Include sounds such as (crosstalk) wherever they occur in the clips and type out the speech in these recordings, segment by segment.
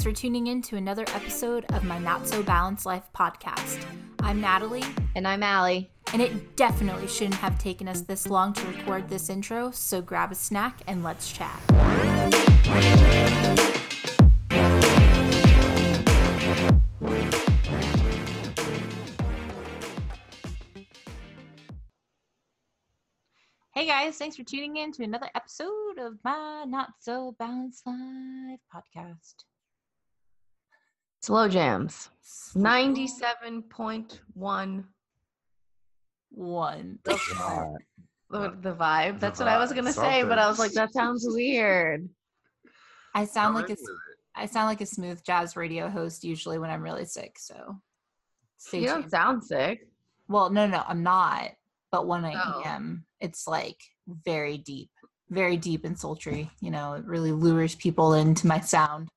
Thanks for tuning in to another episode of my Not So Balanced Life podcast. I'm Natalie, And I'm Allie. and it definitely shouldn't have taken us this long to record this intro, so grab a snack and let's chat. Hey guys, thanks for tuning in to another episode of my Not So Balanced Life podcast. Slow jams. 97.1. One. The, the vibe. That's what I was going to say, but I was like, that sounds (laughs) weird. I sound like a I sound like a smooth jazz radio host usually when I'm really sick. So stay You don't sound sick. Well, no, no, I'm not. But when I Oh. am, it's like very deep, very deep and sultry. You know, it really lures people into my sound.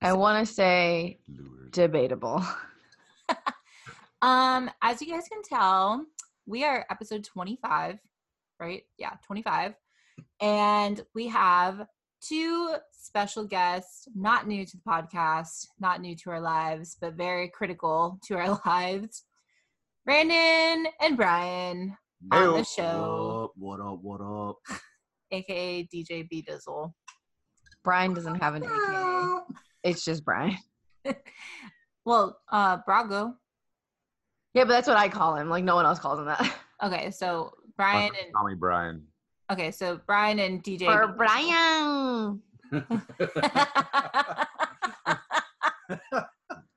I want to say debatable. (laughs) Um, as you guys can tell, we are episode 25, right? Yeah, 25. And we have two special guests, not new to the podcast, not new to our lives, but very critical to our (laughs) lives. Brandon and Brian on the show, What up? What up? (laughs) aka DJ B Dizzle. Brian doesn't have an AKA. It's just Brian. (laughs) Well, uh Brago. Yeah, but that's what I call him. Like, no one else calls him that. (laughs) Okay, so Brian and Call me Brian. okay, so Brian and DJ Or Brian. (laughs)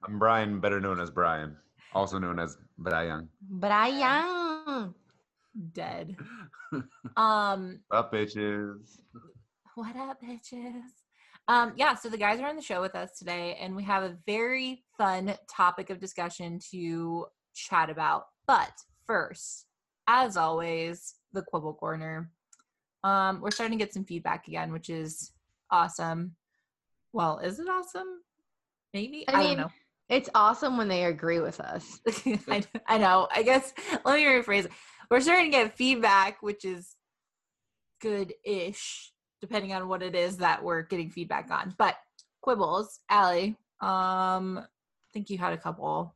I'm Brian, better known as Brian, also known as Brian. Brian. dead. Um, Up, bitches. what up, bitches? Um, yeah, so the guys are on the show with us today, and we have a very fun topic of discussion to chat about. But first, as always, the quibble corner. Um, we're starting to get some feedback again, which is awesome. Well, is it awesome? Maybe I I, mean, don't know. It's awesome when they agree with us. (laughs) I, I know. I guess let me rephrase it. We're starting to get feedback, which is good-ish, depending on what it is that we're getting feedback on. But quibbles, Allie. Um, I think you had a couple.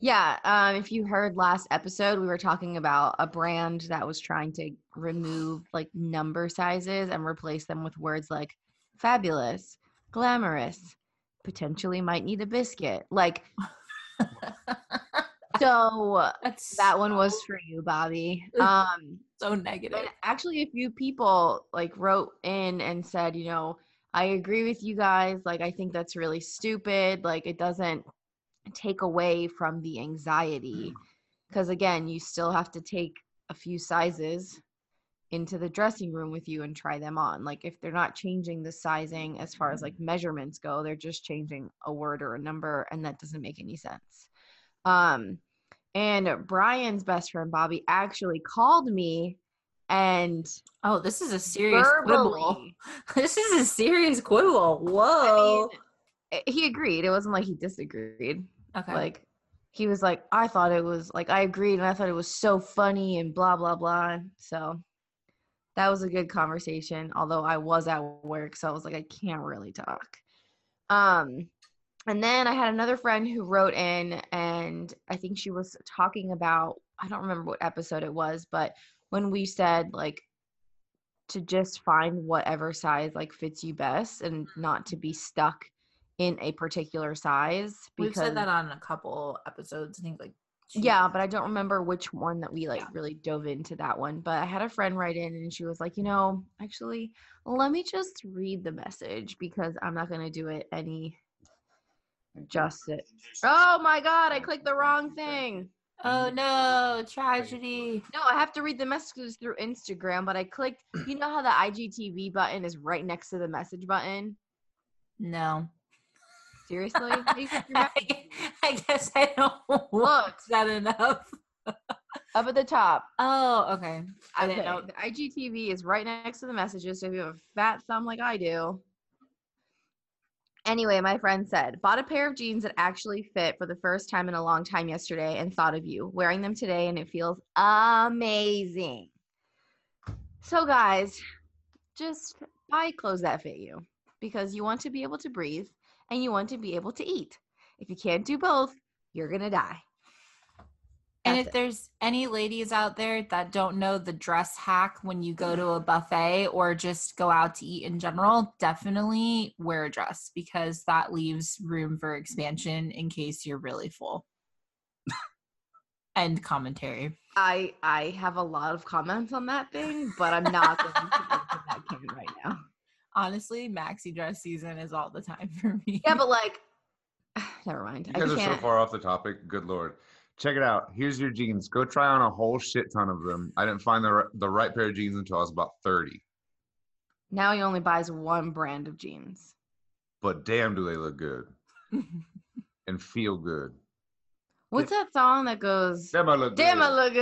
Yeah, um, if you heard last episode, we were talking about a brand that was trying to remove like number sizes and replace them with words like fabulous, glamorous, potentially might need a biscuit. Like, (laughs) so That's that one was for you, Bobby. Um, so negative. actually, a few people like wrote in and said, you know, I agree with you guys. Like, I think that's really stupid. Like, it doesn't take away from the anxiety. Because again, you still have to take a few sizes into the dressing room with you and try them on. Like, if they're not changing the sizing as far as like measurements go, they're just changing a word or a number, and that doesn't make any sense. Um, and Brian's best friend Bobby actually called me and Oh, this is a serious quibble. (laughs) This is a serious quibble. I Whoa. mean, eh, he agreed. It wasn't like he disagreed. okay. Like he was like, I thought it was like I agreed and I thought it was so funny and blah blah blah. So that was a good conversation. Although I was at work, so I was like, I can't really talk. Um, and then I had another friend who wrote in, and I think she was talking about I don't remember what episode it was, but when we said like to just find whatever size like fits you best and not to be mm-hmm. stuck in a particular size We've said that on a couple episodes. I think like yeah, but I don't remember which one that we like Yeah. really dove into that one. But I had a friend write in and she was like, you know, actually, let me just read the message because I'm not gonna do it any justice. Oh my god, I clicked the wrong thing. Oh no, tragedy. No, I have to read the messages through Instagram, but I clicked (clears throat) you know how the IGTV button is right next to the message button? No. Seriously? How (laughs) do you click your I. I guess I don't (laughs) Look. watch that enough. (laughs) Up at the top. Oh, okay. I didn't know. The IGTV is right next to the messages, so if you have a fat thumb like I do. Anyway, my friend said, bought a pair of jeans that actually fit for the first time in a long time yesterday and thought of you. Wearing them today and it feels amazing. So, guys, just buy clothes that fit you because you want to be able to breathe and you want to be able to eat. If you can't do both, you're going to die. And if it. there's any ladies out there that don't know the dress hack when you go to a buffet or just go out to eat in general, definitely wear a dress because that leaves room for expansion in case you're really full. End commentary. I I have a lot of comments on that thing, but I'm not going to get into that (laughs) can right now. Honestly, maxi dress season is all the time for me. Yeah, but like, (sighs) never mind. You I guys are so far off the topic. Good lord. Check it out. Here's your jeans. Go try on a whole shit ton of them. I didn't find the the right pair of jeans until I was about 30. Now he only buys one brand of jeans. But damn, do they look good (laughs) and feel good. What's that song that goes? Damn, I look Damn, good. I look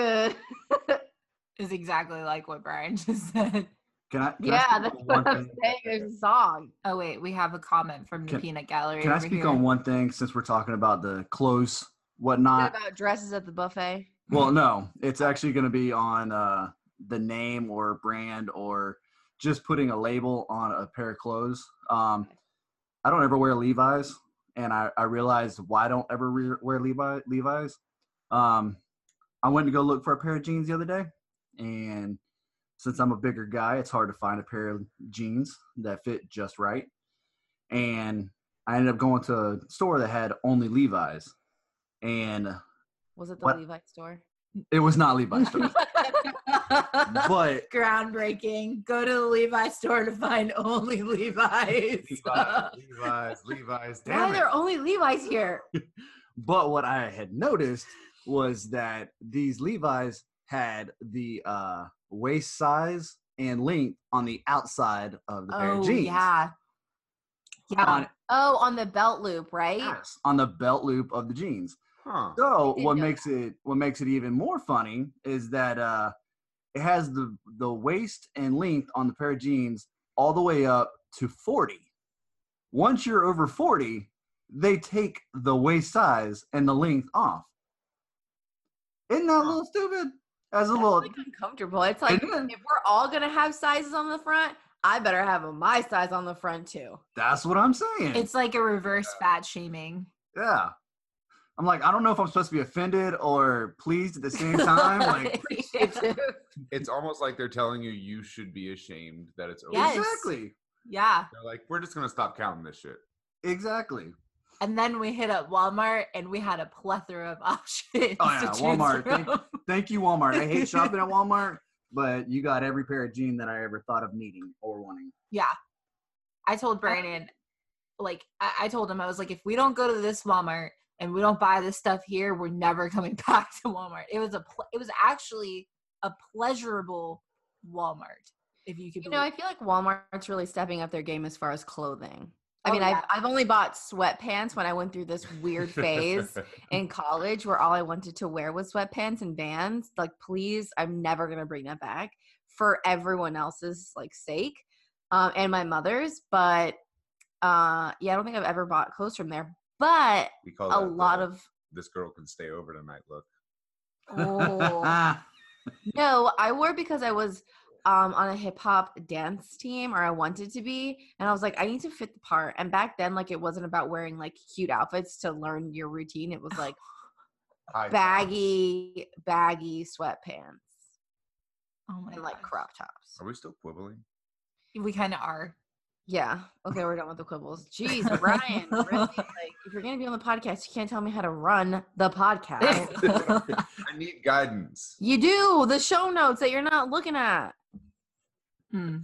good. (laughs) is exactly like what Brian (laughs) just said. Can I? Can yeah, I that's on what one I'm thing? saying. There's a song. Oh wait, we have a comment from the Can- peanut gallery. Can I speak here. on one thing since we're talking about the clothes, Whatnot? about dresses at the buffet. Well, no, (laughs) it's actually going to be on uh, the name or brand or just putting a label on a pair of clothes. Um, I don't ever wear Levi's, and I, I realized why I don't ever re- wear Levi Levi's. Um, I went to go look for a pair of jeans the other day, and since I'm a bigger guy, it's hard to find a pair of jeans that fit just right. And I ended up going to a store that had only Levi's, and Was it the What? Levi store? it was not Levi's store. (laughs) but groundbreaking. Go to the Levi store to find only Levi's. Levi's, (laughs) Levi's. Why Damn are it. there only Levi's here? (laughs) but what I had noticed was that these Levi's had the uh, waist size and length on the outside of the pair oh of jeans. yeah, yeah. On, Oh, on the belt loop, right? yes, on the belt loop of the jeans. Huh. So didn't what know makes it what makes it even more funny is that uh, it has the the waist and length on the pair of jeans all the way up to 40. Once you're over 40, they take the waist size and the length off. Isn't that a little stupid? As a That's little, like uncomfortable. It's like Isn't if we're all gonna have sizes on the front, I better have a my size on the front too. that's what I'm saying. It's like a reverse fat shaming. yeah. I'm like, I don't know if I'm supposed to be offended or pleased at the same time. Like, (laughs) (laughs) It's almost like they're telling you you should be ashamed that it's over. Yes. exactly, yeah. They're like, we're just gonna stop counting this shit. exactly. And then we hit up Walmart and we had a plethora of (laughs) options. Oh, yeah, to Walmart, thank- Thank you, Walmart. I hate shopping at Walmart, but you got every pair of jeans that I ever thought of needing or wanting. Yeah. I told Brandon, like, I, I told him, I was like, if we don't go to this Walmart and we don't buy this stuff here, we're never coming (laughs) back to Walmart. It was a, ple- it was actually a pleasurable Walmart, if you could. You know, I feel like Walmart's really stepping up their game as far as clothing. I Oh, mean, yeah. I've, I've only bought sweatpants when I went through this weird phase (laughs) in college where all I wanted to wear was sweatpants and Vans. Like, please, I'm never gonna bring that back for everyone else's like sake, um, and my mother's. But uh, yeah, I don't think I've ever bought clothes from there. But we call a that lot the, of this girl can stay over tonight. Look, oh, (laughs) no, I wore because I was um on a hip hop dance team or I wanted to be and I was like I need to fit the part and back then like it wasn't about wearing like cute outfits to learn your routine it was like (sighs) baggy baggy sweatpants oh my and like gosh. crop tops. Are we still quibbling? We kind of are. Yeah. Okay, we're done with the quibbles. Jeez, (laughs) Ryan, really? Like, if you're gonna be on the podcast, you can't tell me how to run the podcast. (laughs) I need guidance. you do the show notes that you're not looking at. Hmm.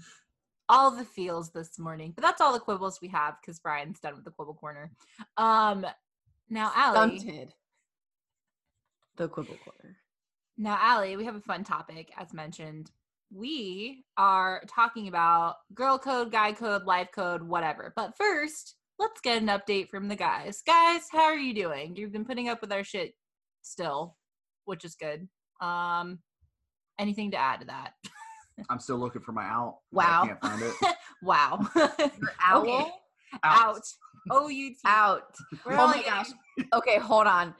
All the feels this morning, but that's all the quibbles we have because Brian's done with the quibble corner. Um, now Allie, Stunted. The quibble corner. now Allie, we have a fun topic as mentioned. We are talking about girl code, guy code, life code, whatever. But first, let's get an update from the guys. Guys, how are you doing? You've been putting up with our shit still, which is good. Um, anything to add to that? (laughs) I'm still looking for my out. Wow. I can't find it. (laughs) wow. (laughs) Your owl Out. O U T. out. We're oh my gosh. Okay, hold on.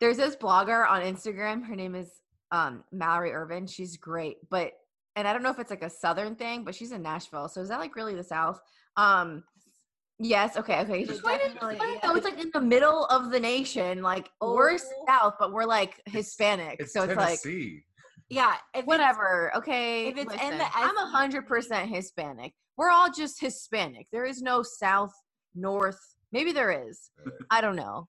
There's this blogger on Instagram. Her name is um Mallory Ervin. She's great, but and I don't know if it's like a southern thing, but she's in Nashville. So is that like really the South? Um Yes. Okay. Okay. Yeah, Just wanted definitely, yeah. though, it's like in the middle of the nation. Like we're Oh. south, but we're like Hispanic, It's so it's like Tennessee. Yeah. if it's- whatever. Okay. if it's in the I'm a hundred percent Hispanic. We're all just Hispanic. There is no south, north. Maybe there is. I don't know.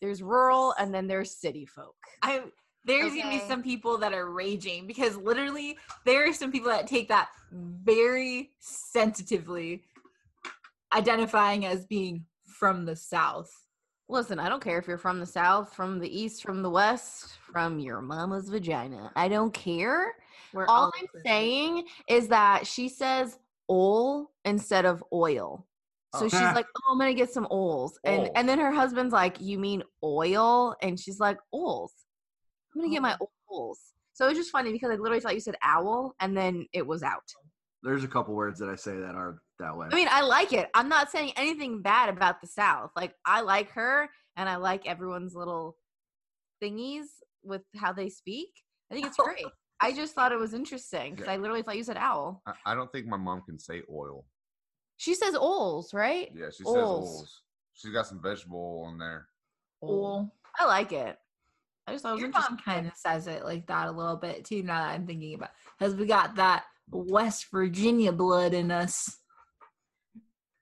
There's rural, and then there's city folk. I there's gonna be some people that are raging because literally there are some people that take that very sensitively, identifying as being from the south. Listen, I don't care if you're from the south, from the east, from the west, from your mama's vagina. I don't care. We're All all I'm inclusive. saying is that she says oil instead of oil. So she's like, "Oh, I'm gonna get some oils," and and then her husband's like, "You mean oil?" And she's like, "Oils. I'm gonna get my uh-huh. oils." So it was just funny because I literally thought you said owl, and then it was out. There's a couple words that I say that are that way. I mean, I like it. I'm not saying anything bad about the South. Like, I like her, and I like everyone's little thingies with how they speak. I think it's (laughs) great. I just thought it was interesting because Yeah. I literally thought you said owl. I, I don't think my mom can say oil. She says oils, right? Yeah, she says Oils. oils. She's got some vegetable oil in there. Oil. I like it. I just thought it was Your interesting. mom kind of says it like that a little bit too. Now that I'm thinking about, because we got that West Virginia blood in us.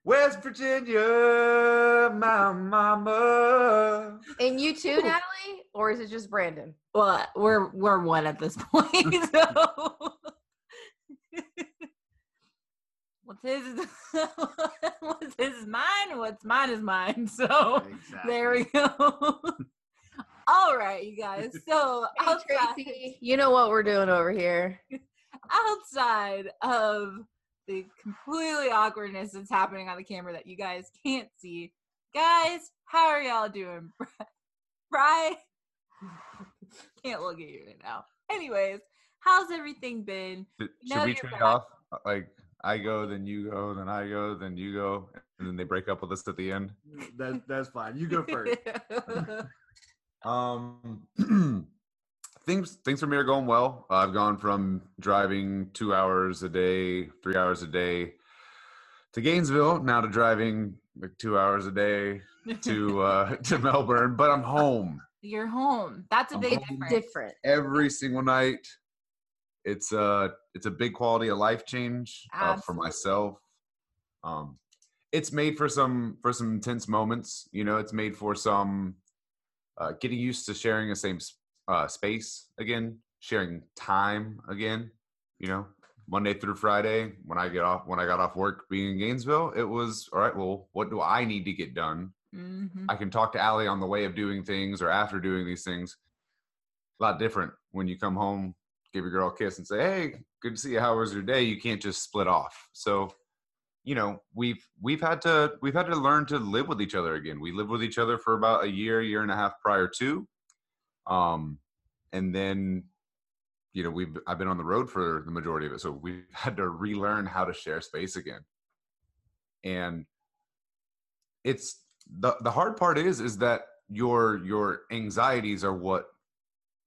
West Virginia, my mama. And you too, Natalie? Or is it just Brandon? Well, we're we're one at this (laughs) point. So. (laughs) what's his? (laughs) what's his is mine. What's mine is mine. So there we go. All right, you guys. (laughs) So Hey, outside, Tracy, you know what we're doing over here. (laughs) outside of the completely awkwardness that's happening on the camera that you guys can't see, guys, how are y'all doing? (laughs) Bri, can't look at you right now. Anyways, how's everything been? Should, should we trade back. off? Uh, Like I go, then you go, then I go, then you go, and then they break up with us at the end. that, that's fine. You go first. Um, (clears throat) things things for me are going well. I've gone from driving two hours a day, three hours a day, to Gainesville, now to driving like two hours a day to uh, to (laughs) Melbourne. But I'm home You're home. That's a I'm big difference. Different. every single night. It's a it's a big quality of life change uh, for myself. Um, it's made for some for some intense moments. You know, it's made for some uh, getting used to sharing the same uh, space again, sharing time again. You know, Monday through Friday when I get off when I got off work being in Gainesville, it was all right. Well, what do I need to get done? Mhm. I can talk to Allie on the way of doing things or after doing these things. A lot different when you come home, give your girl a kiss and say, "Hey, good to see you. How was your day?" You can't just split off. So, you know, we've we've had to we've had to learn to live with each other again. We lived with each other for about a year, year and a half prior to, um, and then, you know, we've I've been on the road for the majority of it, so we've (laughs) had to relearn how to share space again. And it's the the hard part is is that your your anxieties are what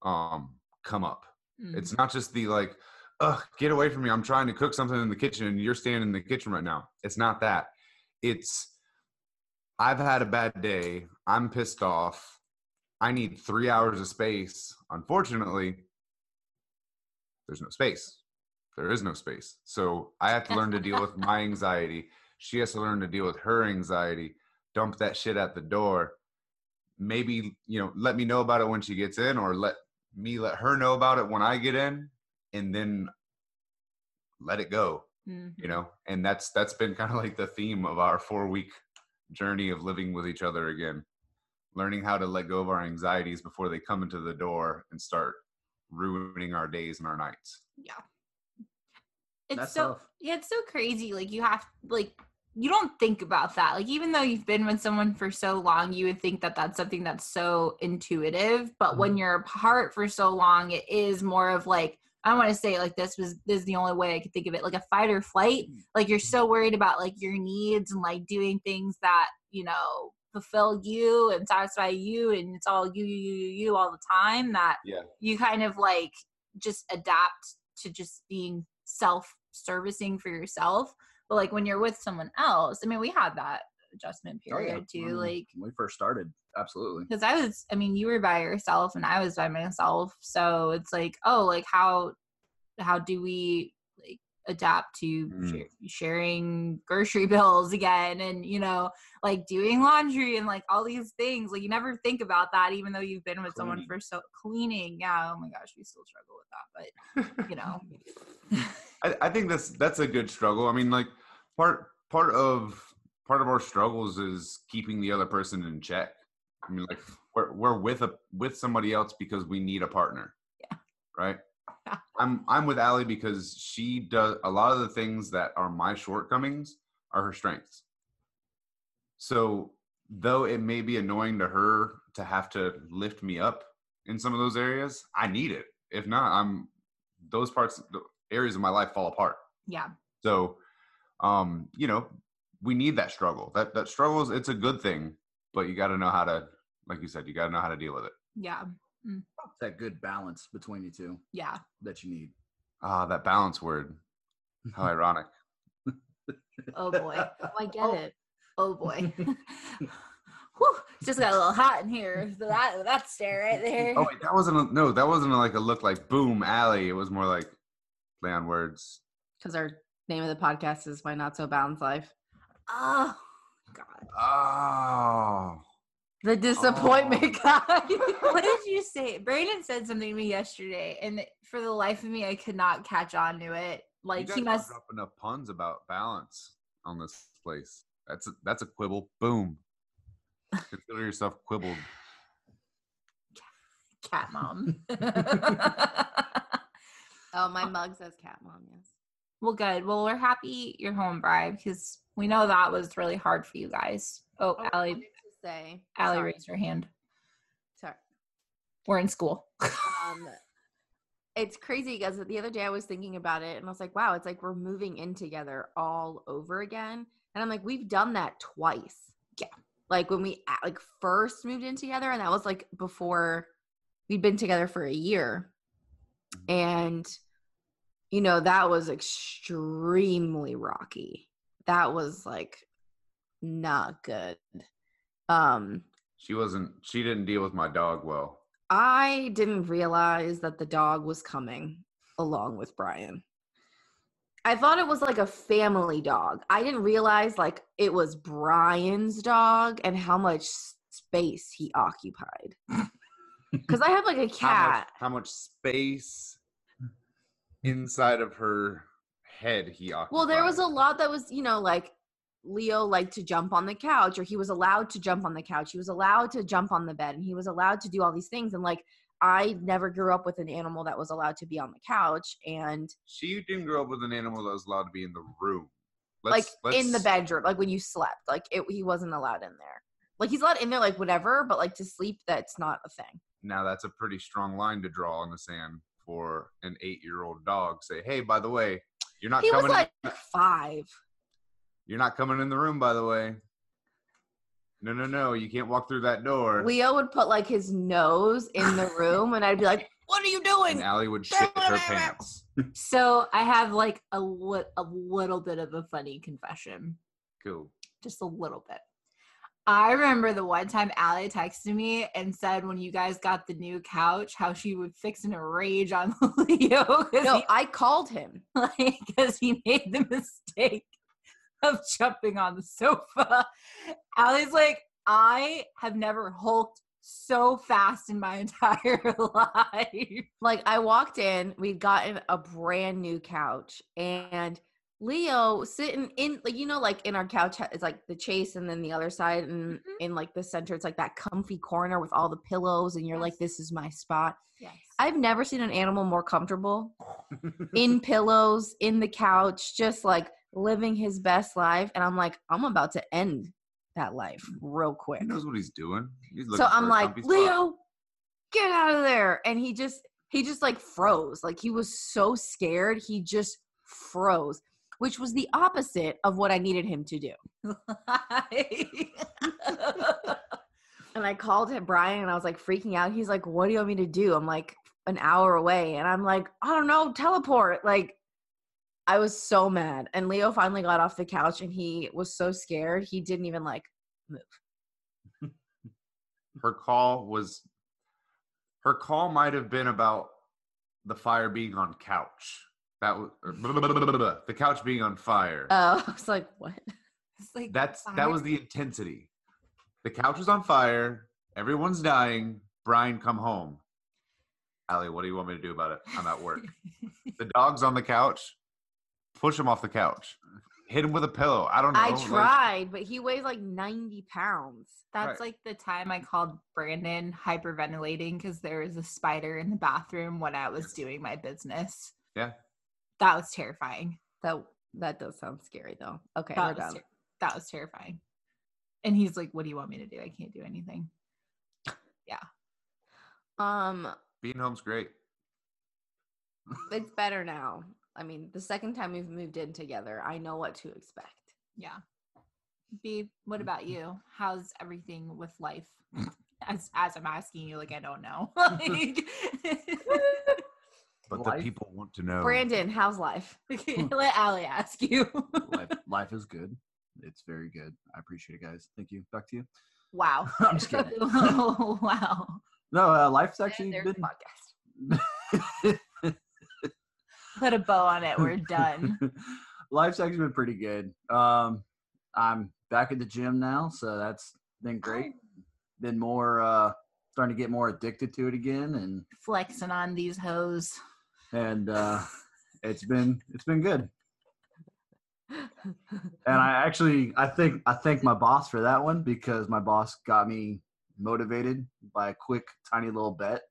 um come up Mhm. it's not just the like ugh get away from me. I'm trying to cook something in the kitchen and you're standing in the kitchen right now. It's not that. It's i've had a bad day. I'm pissed off. I need three hours of space. Unfortunately there's no space. There is no space. So i have to learn to deal with my anxiety. She has to learn to deal with her anxiety. Dump that shit at the door. Maybe you know let me know about it when she gets in or let me let her know about it when i get in and then let it go Mhm. you know and that's that's been kind of like the theme of our four week journey of living with each other again learning how to let go of our anxieties before they come into the door and start ruining our days and our nights Yeah. It's That's so tough. yeah, it's so crazy. Like you have like you don't think about that. Like even though you've been with someone for so long, you would think that that's something that's so intuitive. But when you're apart for so long, it is more of like I don't want to say like this was this is the only way I could think of it like a fight or flight. Like you're so worried about like your needs and like doing things that you know fulfill you and satisfy you, and it's all you you you you, you all the time that Yeah. you kind of like just adapt to just being self servicing for yourself. But like when you're with someone else, I mean, we had that adjustment Oh, yeah. period too. Mm, Like when we first started, absolutely. because I was, I mean, you were by yourself and I was by myself, so it's like, oh, like how how do we like adapt to Mm. sharing grocery (laughs) bills again, and you know, like doing laundry and like all these things. Like you never think about that, even though you've been with someone for so cleaning. Yeah, oh my gosh, we still struggle with that, but (laughs) you know, I, I think that's that's a good struggle. I mean, like part part of part of our struggles is keeping the other person in check. I mean, like we're we're with a with somebody else because we need a partner. Yeah. Right. Yeah. (laughs) I'm I'm with Allie because she does a lot of the things that are my shortcomings are her strengths. So though it may be annoying to her to have to lift me up in some of those areas, I need it. If not, I'm those parts the areas of my life fall apart. yeah, So um, you know, we need that struggle. That that struggles it's a good thing, but you gotta know how to like you said, you gotta know how to deal with it. yeah, It's that good balance between you two yeah. that you need. Ah, that balance word. How ironic. (laughs) Oh boy. Oh, I get Oh. it. Oh boy. (laughs) (laughs) Whew, just got a little hot in here. So that that stare right there. Oh wait, that wasn't a, no, that wasn't like a look like boom alley. It was more like play on words. Because our name of the podcast is My Not So Balanced Life. Oh, God. Oh. The disappointment (laughs) guy. What did you say? Brandon said something to me yesterday, and for the life of me, I could not catch on to it. Like you he must. drop enough puns about balance on this place. That's a, that's a quibble. Boom. Consider yourself quibbled. Cat mom. (laughs) (laughs) oh, my mug says cat mom, yes. well, good. Well, we're happy you're home, Bri, because we know that was really hard for you guys. Oh, I Allie, wanted to say, Allie sorry, raised her hand. sorry. We're in school. (laughs) um, it's crazy because the other day I was thinking about it and I was like, wow, it's like we're moving in together all over again. And I'm like, we've done that twice. Yeah. Like when we like first moved in together, and that was like before we'd been together for a year. And you know, that was extremely rocky. That was like not good. Um She wasn't she didn't deal with my dog well. I didn't realize that the dog was coming along with Brian. I thought it was like a family dog. I didn't realize like it was Brian's dog and how much space he occupied. (laughs) Cuz I have like a How much, cat. how much space inside of her head he occupied. Well, there was a lot that was, you know, like Leo liked to jump on the couch, or he was allowed to jump on the couch. He was allowed to jump on the bed, and he was allowed to do all these things. And like, I never grew up with an animal that was allowed to be on the couch and She didn't grow up with an animal that was allowed to be in the room. like Let's- in the bedroom, like when you slept. Like it, he wasn't allowed in there. Like he's allowed in there, like whatever, but like to sleep, that's not a thing. Now that's a pretty strong line to draw in the sand for an eight-year-old dog. Say, hey, by the way, you're not He was like in, five. You're not coming in the room. By the way, no, no, no, you can't walk through that door. Leo would put like his nose in the (laughs) room, and I'd be like, "What are you doing?" and Allie would shit her pants. (laughs) So I have like a li- a little bit of a funny confession, Cool. just a little bit. I remember the one time Allie texted me and said when you guys got the new couch, how she would fix and rage on (laughs) Leo No, he, I called him. like, 'cause he made the mistake of jumping on the sofa. (laughs) Allie's like, I have never hulked so fast in my (laughs) entire life. like I walked in, we'd gotten a brand new couch, and Leo sitting in like you know like in our couch it's like the chase, and then the other side, and Mhm. in like the center, it's like that comfy corner with all the pillows, and you're like, this is my spot. Yes. I've never seen an animal more comfortable (laughs) in pillows, in the couch, just like living his best life, and I'm like, I'm about to end that life real quick. He knows what he's doing. He's So I'm like, comfy spot. Leo, get out of there. And he just he just like froze. Like he was so scared, he just froze, which was the opposite of what I needed him to do. (laughs) And I called him Brian and I was like freaking out. He's like, What do you want me to do? I'm like an hour away. And I'm like, I don't know, teleport. Like I was so mad. And Leo finally got off the couch and he was so scared. He didn't even like move. (laughs) her call was her call might have been about the fire being on couch. That was the couch being on fire. Oh, (laughs) I was like, what? (laughs) It's like That's that was the intensity. The couch was on fire. Everyone's dying. Brian, come home. Allie, what do you want me to do about it? I'm at work. the dog's on the couch. Push him off the couch. Hit him with a pillow. I don't know. I like- tried, but he weighs like 90 pounds. That's Right. like the time I called Brandon hyperventilating because there was a spider in the bathroom when I was doing my business. Yeah. That was terrifying. That that does sound scary though. Okay, That we're was, done. ter- that was terrifying. And he's like, What do you want me to do? I can't do anything. (laughs) Yeah. Um, Being home's great. it's better now. I mean, the second time we've moved in together, I know what to expect. Yeah. B, what about you? How's everything with life? (laughs) As as I'm asking you, like I don't know. (laughs) like, (laughs) But Life? the people want to know. Brandon, how's life? let Allie ask you. life, life is good. It's very good. I appreciate it, guys. Thank you. Back to you. wow. I'm just kidding. wow. No, uh, life's actually there's been. podcast. Put a bow on it. We're done. (laughs) life's actually been pretty good. Um, I'm back at the gym now, so that's been great. Been more uh, starting to get more addicted to it again, and Flexing on these hoes. and uh, (laughs) it's been it's been good. (laughs) And I actually I think I thank my boss for that one because my boss got me motivated by a quick tiny little bet.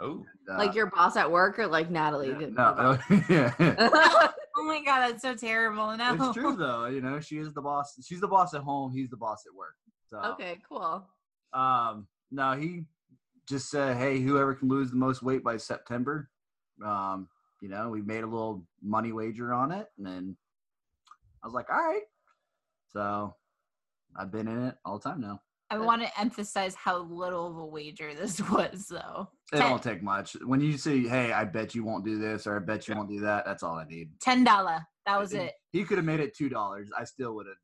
Oh, Uh, like your boss at work or like Natalie? yeah, did- no, no, (laughs) yeah. (laughs) Oh my god, that's so terrible. No. it's true though. You know, she is the boss. She's the boss at home. He's the boss at work. So okay, cool. Um, no, he just said, "Hey, whoever can lose the most weight by September." Um, you know, we made a little money wager on it, and then I was like, "All right." So I've been in it all the time now. I want to emphasize how little of a wager this (laughs) was, though. It Ten- don't take much. When you say, "Hey, I bet you won't do this," or "I bet you Yeah. won't do that," that's all I need. Ten dollar. That was And it. He could have made it two dollars. I still would have.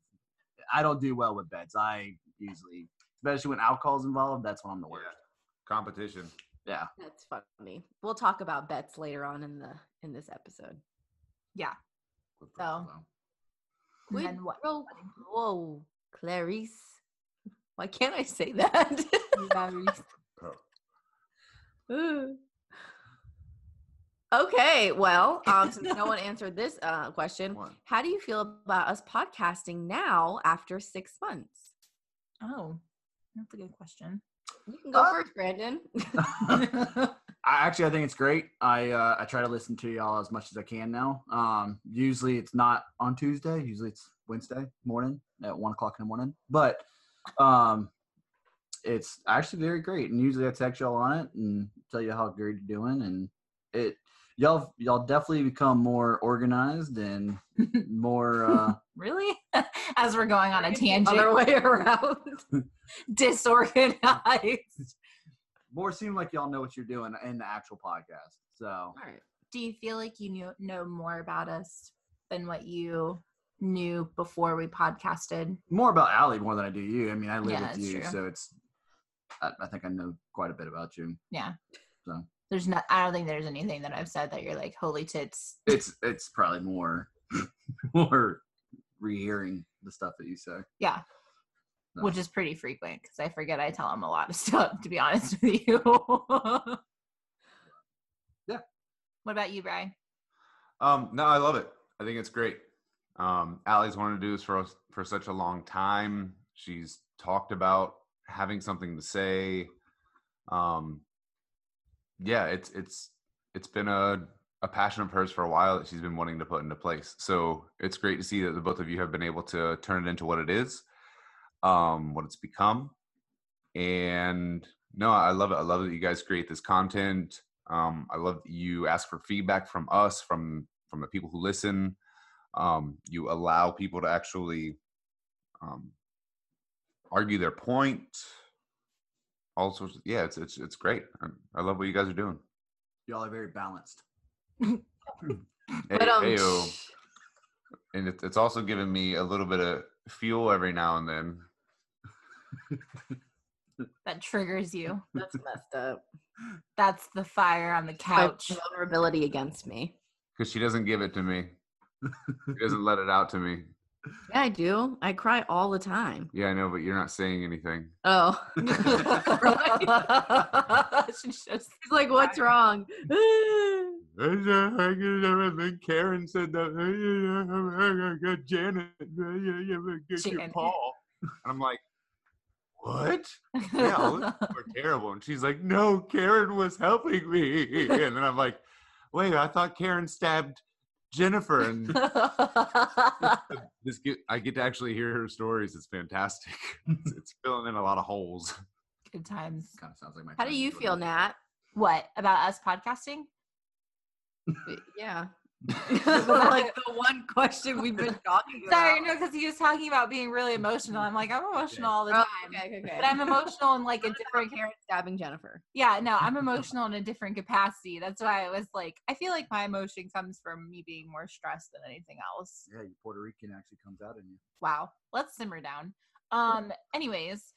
I don't do well with bets. I usually, especially when alcohol's involved, that's when I'm the worst. competition. Yeah. That's funny. We'll talk about bets later on in the in this episode. Yeah. So- And Quid then what? pro quo, Clarice. Why can't I say that? (laughs) okay, well, um, since no one (laughs) answered this uh, question, One. how do you feel about us podcasting now after six months? Oh, that's a good question. You can go Uh, first, Brandon. (laughs) I actually I think it's great. I uh, I try to listen to y'all as much as I can now. Um, usually it's not on Tuesday. Usually it's Wednesday morning at one o'clock in the morning. But um, it's actually very great. And usually I text y'all on it and tell you how great you're doing. And it y'all y'all definitely become more organized and (laughs) more. Uh, really? (laughs) As we're going on a tangent, Other way around. (laughs) disorganized. more seem like y'all know what you're doing in the actual podcast. So All right. Do you feel like you knew, know more about us than what you knew before we podcasted? more about Allie more than I do you. I mean, I live Yeah, with you, true. so it's. I, I think I know quite a bit about you. Yeah. So. There's not. I don't think there's anything that I've said that you're like, holy tits. It's it's probably more (laughs) more rehearing the stuff that you say. Yeah. So. Which is pretty frequent because I forget I tell him a lot of (laughs) stuff. To be honest with you. (laughs) Yeah. What about you, Brian? Um, no, I love it. I think it's great. Um, Allie's wanted to do this for us for such a long time. She's talked about having something to say. Um, yeah, it's it's it's been a a passion of hers for a while that she's been wanting to put into place. So it's great to see that the both of you have been able to turn it into what it is, um, what it's become. And no, I love it. I love that you guys create this content. Um, I love that you ask for feedback from us, from from the people who listen. Um, you allow people to actually um, argue their point. All sorts. Of, yeah, it's it's it's great. I, I love what you guys are doing. Y'all are very balanced. (laughs) Hey, But um, heyo. and it, it's also given me a little bit of fuel every now and then. (laughs) that triggers you. That's (laughs) messed up. That's the fire on the My couch. vulnerability against me. Because she doesn't give it to me. (laughs) She doesn't let it out to me. Yeah, I do. I cry all the time. Yeah, I know, but you're not saying anything. Oh. (laughs) (laughs) She's just like, what's wrong? Karen said that Janet, get. Paul. And I'm like, what? Yeah, all those people are terrible. And she's like, no, Karen was helping me. And then I'm like, wait, I thought Karen stabbed Jennifer. And (laughs) (laughs) this get, I get to actually hear her stories. It's fantastic. It's, it's filling in a lot of holes. Good times. Kind of sounds like my. How do you feel. Nat? What about us podcasting? Yeah. Like (laughs) the one question we've been talking about. (laughs) Sorry, no, because he was talking about being really emotional. I'm like, I'm emotional all the Oh, time. okay, okay, okay. But I'm emotional in like a different Karen stabbing Jennifer. Yeah, no, I'm emotional in a different capacity. That's why I was like, I feel like my emotion comes from me being more stressed than anything else. Yeah, your Puerto Rican actually comes out in you. Wow. Let's simmer down. Um, anyways,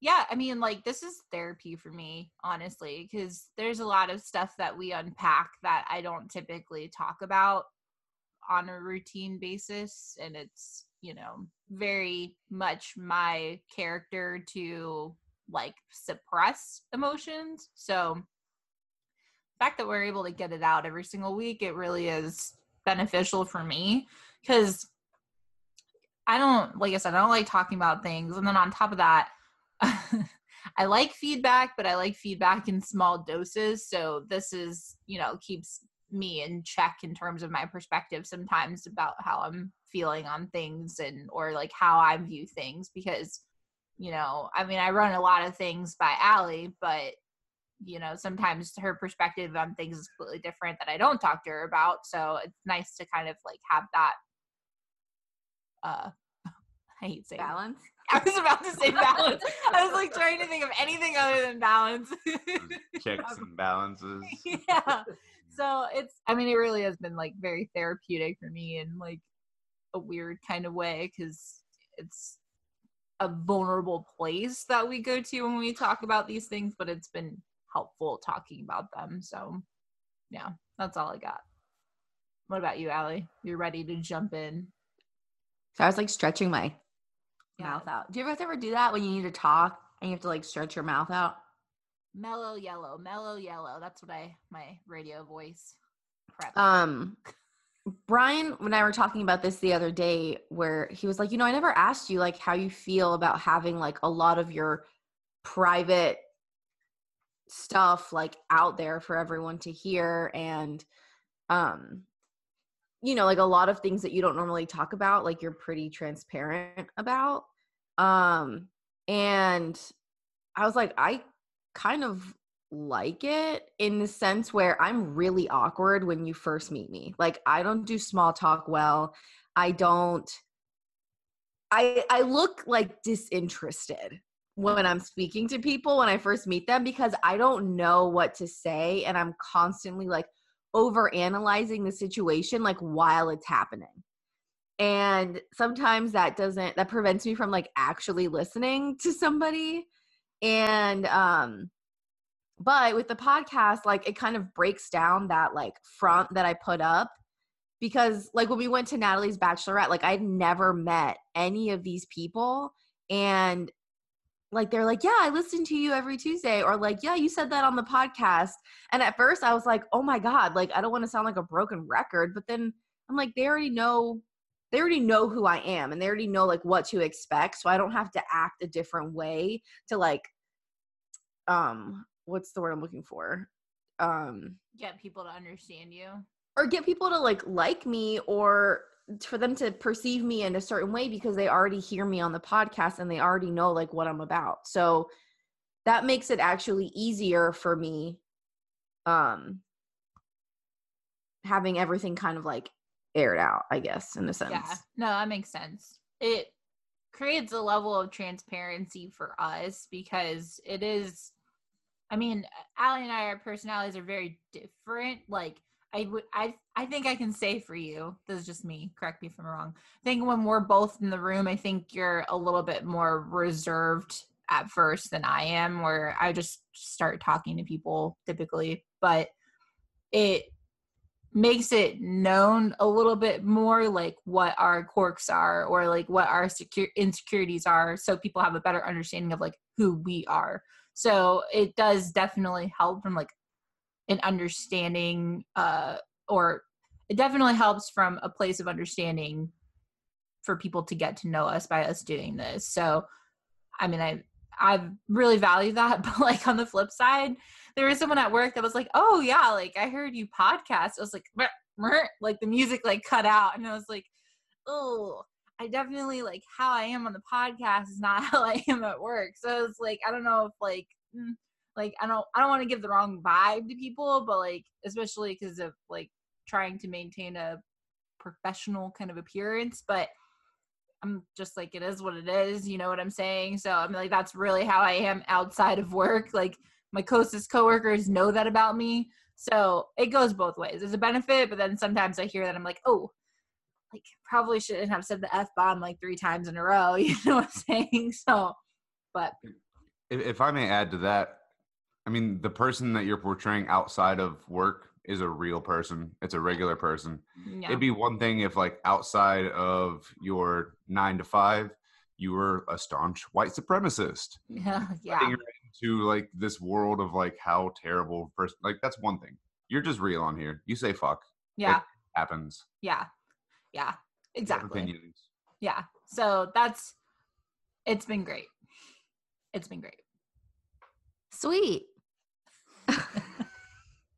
yeah, I mean, like this is therapy for me, honestly, because there's a lot of stuff that we unpack that I don't typically talk about on a routine basis. And it's, you know, very much my character to like suppress emotions. So the fact that we're able to get it out every single week, it really is beneficial for me because I don't, like I said, I don't like talking about things. And then on top of that, I like feedback, but I like feedback in small doses. So this is, you know, keeps me in check in terms of my perspective sometimes about how I'm feeling on things and or like how I view things because, you know, I mean I run a lot of things by Allie, but you know, sometimes her perspective on things is completely different that I don't talk to her about. So it's nice to kind of like have that uh (laughs) I hate saying Balance. (laughs) I was about to say balance. (laughs) I was like trying to think of anything other than balance. (laughs) Checks and balances. yeah. So it's I mean it really has been like very therapeutic for me in like a weird kind of way cuz it's a vulnerable place that we go to when we talk about these things, but it's been helpful talking about them. So yeah, that's all I got. What about you, Allie? You're ready to jump in. So I was like stretching my Yeah. mouth out. Do you ever ever do that when you need to talk and you have to like stretch your mouth out? Mellow yellow, mellow yellow. That's what I my radio voice prep. Um, Brian and I were talking about this the other day where he was like, you know, I never asked you like how you feel about having like a lot of your private stuff like out there for everyone to hear and um you know like a lot of things that you don't normally talk about like you're pretty transparent about um and i was like i kind of like it in the sense where i'm really awkward when you first meet me. Like i don't do small talk well. I don't i i look like disinterested when i'm speaking to people when i first meet them because i don't know what to say and i'm constantly like over analyzing the situation like while it's happening. And sometimes that doesn't that prevents me from like actually listening to somebody. And um but with the podcast like it kind of breaks down that like front that i put up because like when we went to natalie's bachelorette like i'd never met any of these people. And like they're like yeah i listen to you every tuesday or like yeah you said that on the podcast and at first i was like oh my god like i don't want to sound like a broken record but then i'm like they already know they already know who i am and they already know like what to expect so i don't have to act a different way to like um what's the word i'm looking for um Get people to understand you. Or get people to like like me or for them to perceive me in a certain way because they already hear me on the podcast and they already know like what I'm about. So that makes it actually easier for me um having everything kind of like aired out, I guess, in a sense. Yeah, no, that makes sense. It creates a level of transparency for us because it is. I mean, Allie and I, our personalities are very different. Like, I would I I think I can say for you, this is just me, correct me if I'm wrong. I think when we're both in the room, I think you're a little bit more reserved at first than I am, where I just start talking to people typically, but it makes it known a little bit more like what our quirks are or like what our secure insecurities are so people have a better understanding of like who we are so it does definitely help from like an understanding uh or it definitely helps from a place of understanding for people to get to know us by us doing this. So i mean i i really value that (laughs) but like on the flip side there was someone at work that was like oh yeah like i heard you podcast. I was like "Meh, meh," like the music like cut out and i was like oh i definitely like how i am on the podcast is not (laughs) how i am at work. So it's like i don't know if like mm, like i don't i don't want to give the wrong vibe to people but like especially because of like trying to maintain a professional kind of appearance but i'm just like it is what it is you know what i'm saying? So i'm like that's really how i am outside of work like my closest coworkers know that about me. So it goes both ways. There's a benefit but then sometimes i hear that i'm like oh like probably shouldn't have said the f bomb like three times in a row (laughs) you know what i'm saying? So but If, if I may add to that, I mean, the person that you're portraying outside of work is a real person. It's a regular person. yeah It'd be one thing if, like, outside of your nine to five, you were a staunch white supremacist. (laughs) yeah yeah into like this world of like how terrible person. Like that's one thing. You're just real on here. You say fuck. yeah Happens. yeah yeah exactly Opinions. yeah so that's it's been great it's been great Sweet.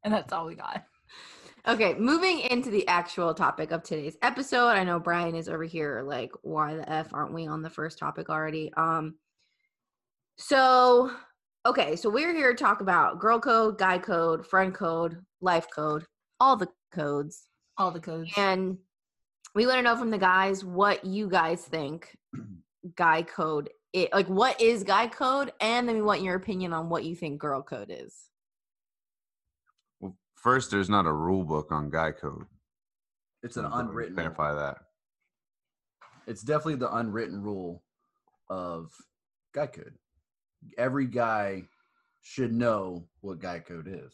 And that's all we got Okay, moving into the actual topic of today's episode. I know Brian is over here like, why the F aren't we on the first topic already? Um so okay, so we're here to talk about girl code, guy code, friend code, life code, all the codes. all the codes And we want to know from the guys what you guys think (clears throat) guy code it like what is guy code and then we want your opinion on what you think girl code is. Well, first, there's not a rule book on guy code. It's an unwritten. rule. Clarify that. It's definitely the unwritten rule of guy code. Every guy should know what guy code is.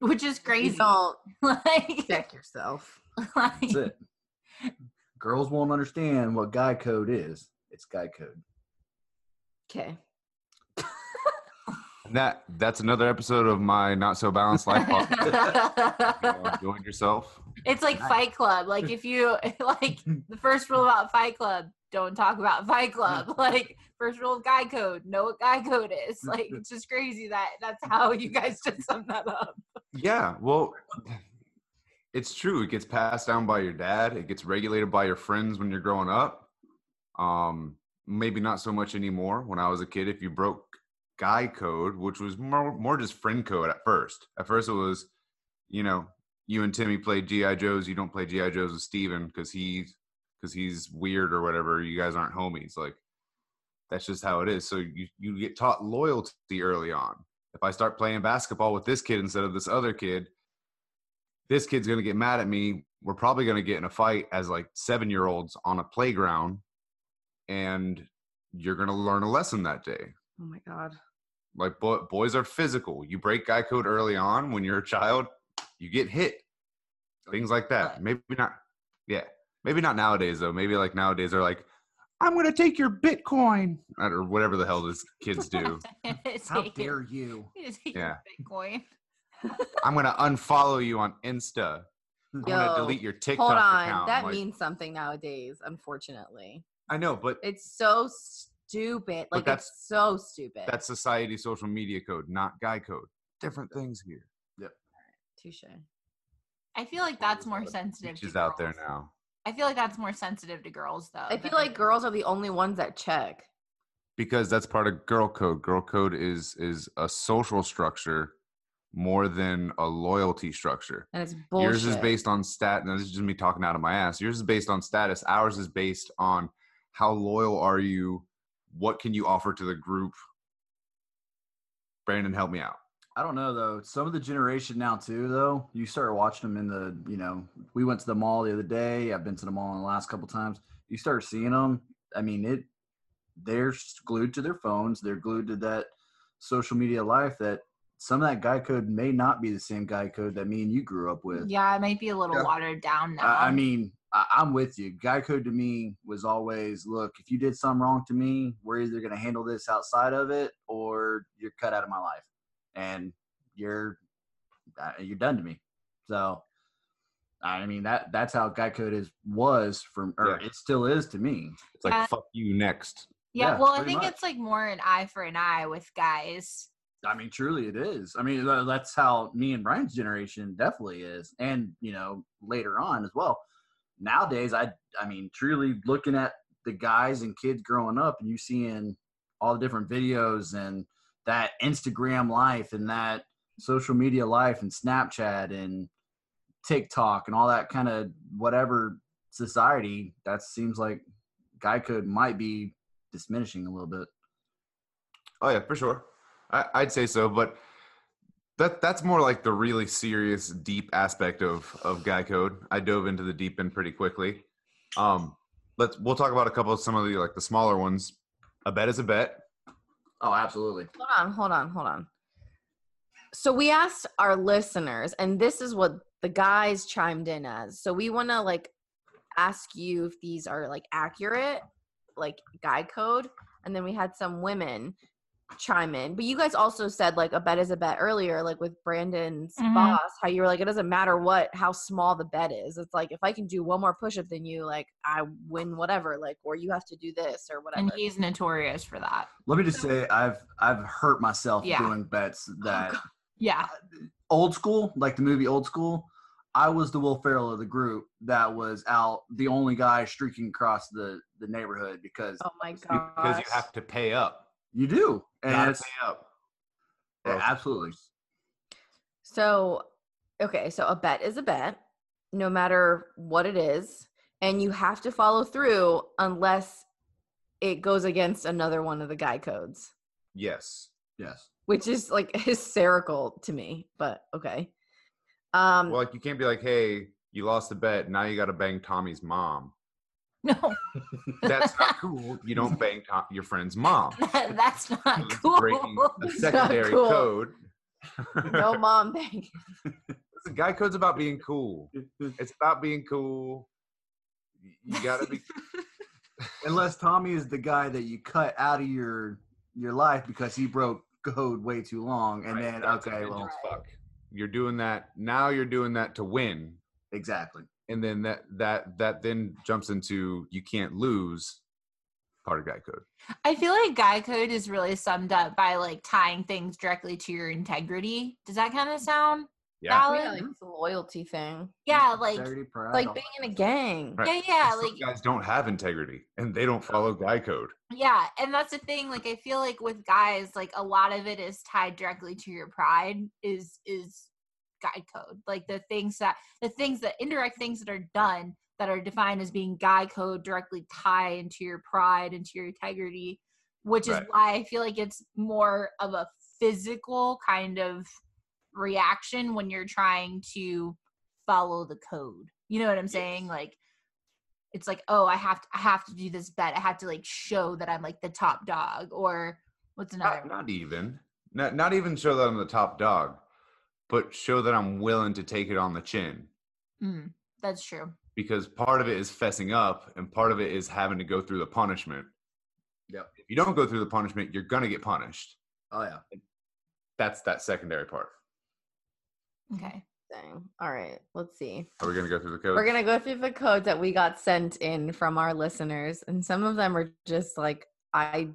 which is You crazy don't (laughs) like, check yourself. (laughs) like That's it. Girls won't understand what guy code is. It's guy code. Okay. That that's another episode of my not so balanced life. podcast. You all enjoyed yourself. it's like fight club like if you (laughs) like the first rule about fight club don't talk about fight club (laughs) like first rule of guy code know what guy code is like it's just crazy that that's how (laughs) you guys just sum that up Yeah, well, it's true. It gets passed down by your dad. It gets regulated by your friends when you're growing up. Um, maybe not so much anymore. When I was a kid, if you broke guy code, which was more more just friend code at first. At first, it was, you know, you and Timmy play GI Joes. You don't play GI Joes with Steven because he's because he's weird or whatever. You guys aren't homies. Like that's just how it is. So you you get taught loyalty early on. If I start playing basketball with this kid instead of this other kid, this kid's gonna get mad at me. We're probably gonna get in a fight as like seven year olds on a playground, and you're gonna learn a lesson that day. Oh my god. Like boy, boys are physical. You break guy code early on when you're a child, you get hit. Things like that. Maybe not. Yeah, maybe not nowadays though. Maybe like nowadays they're like, I'm gonna take your Bitcoin or whatever the hell these kids do. (laughs) How dare you? Yeah. bitcoin (laughs) I'm gonna unfollow you on Insta. I'm gonna Yo, delete your TikTok Hold on. account. That Like, means something nowadays, unfortunately. I know, but It's so stupid. Like that's- it's so stupid. that's society social media code, not guy code. Different things here. Yep. All right. Touche. i feel like that's more sensitive She's out there now. i feel like that's more sensitive to girls though I feel like it is- girls are the only ones that check. because that's part of girl code girl code is is a social structure more than a loyalty structure And it's bullshit. yours is based on stat and this is just me talking out of my ass yours is based on status ours is based on how loyal are you what can you offer to the group brandon help me out I don't know though. Some of the generation now too, though. You start watching them in the, you know, we went to the mall the other day. I've been to the mall in the last couple times. You start seeing them. I mean, it. They're glued to their phones. They're glued to that social media life. That some of that guy code may not be the same guy code that me and you grew up with. Yeah, it might be a little Yeah. watered down now. I, I mean, I, I'm with you. Guy code to me was always, look, if you did something wrong to me, we're either going to handle this outside of it, or you're cut out of my life, and you're uh, you're done to me. So, I mean that that's how guy code is was from, or Yeah. it still is to me. It's like Uh, fuck you next. yeah, yeah, well, I think much. it's like more an eye for an eye with guys. I mean, truly, it is. I mean, that's how me and Brian's generation definitely is, and you know, later on as well. Nowadays, I, I mean, truly looking at the guys and kids growing up, and you seeing all the different videos and that Instagram life and that social media life and Snapchat and TikTok and all that kind of whatever society. That seems like guy code might be diminishing a little bit. Oh yeah, for sure. I, I'd say so, but that that's more like the really serious, deep aspect of of guy code. I dove into the deep end pretty quickly. Um, let's we'll talk about a couple of some of the like the smaller ones. A bet is a bet. Oh, absolutely. Hold on, hold on, hold on. So we asked our listeners, and this is what the guys chimed in as. So we want to like ask you if these are like accurate, like guy code, and then we had some women chime in. But you guys also said like a bet is a bet earlier, like with Brandon's Mhm. boss, how you were like it doesn't matter what how small the bet is. It's like if I can do one more push up than you, like I win whatever, like or you have to do this or whatever. And he's notorious for that. Let me just say, I've I've hurt myself Yeah. doing bets that Yeah. old school, like the movie Old School. I was the Will Ferrell of the group that was out, the only guy streaking across the the neighborhood because oh my god. Because you have to pay up. You do, and Gotta it's, pay up. yeah, absolutely. So, okay, so a bet is a bet, no matter what it is, and you have to follow through unless it goes against another one of the guy codes, Yes. Yes, which is like (laughs) hysterical to me, but okay. Um Well, like you can't be like, hey, you lost the bet. Now you got to bang Tommy's mom. No, (laughs) That's not cool. You don't bang Tom- your friend's mom. (laughs) that's not It's cool. breaking a secondary cool. code. no (laughs) mom bang. Listen, guy code's about being cool. It's about being cool. You gotta be. unless Tommy is the guy that you cut out of your your life because he broke code way too long, and Right, then okay, well, fuck. You're doing that now. You're doing that to win, exactly. And then that that that then jumps into you can't lose. Part of guy code. I feel like guy code is really summed up by like tying things directly to your integrity. Does that kind of sound Yeah. Yeah, like it's a loyalty thing. Yeah, like Like being in a gang. Right. yeah, yeah, Some like guys don't have integrity and they don't follow guy code. yeah, and that's the thing. Like I feel like with guys, like a lot of it is tied directly to your pride. Is is guy code. Like the things that the things that indirect things that are done that are defined as being guide code directly tie into your pride into your integrity which is Right. why i feel like it's more of a physical kind of reaction when you're trying to follow the code. You know what i'm saying? Like it's like oh i have to i have to do this bet. I have to like show that i'm like the top dog or what's another Not, not even. Not, not even show that I'm the top dog, but show that I'm willing to take it on the chin. Mm, that's true Because part of it is fessing up and part of it is having to go through the punishment. Yep. If you don't go through the punishment, you're going to get punished. Oh yeah. That's that secondary part. okay Thing. All right, let's see. Are we going to go through the code? We're gonna go through the codes that we got sent in from our listeners, and some of them are just like I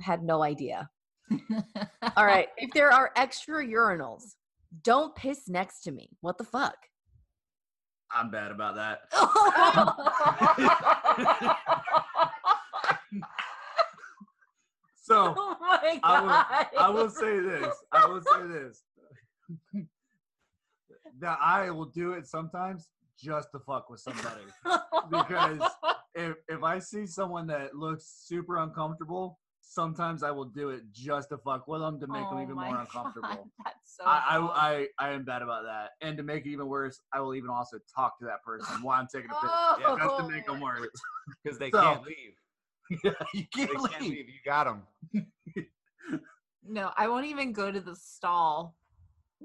had no idea. (laughs) All right, if there are extra urinals, don't piss next to me. What the fuck? I'm bad about that. (laughs) So oh I will. I will say this. I will say this. (laughs) that I will do it sometimes just to fuck with somebody. (laughs) because if if I see someone that looks super uncomfortable, sometimes I will do it just to fuck with them to make them Oh even my more (laughs) God, uncomfortable. That's so. I, wrong. I, I I am bad about that, and to make it even worse, I will even also talk to that person while I'm taking a piss, (laughs) Oh. just to make them oh. worse. (laughs) because they So- can't leave. yeah, you can't can't leave. leave. You got them. no, I won't even go to the stall.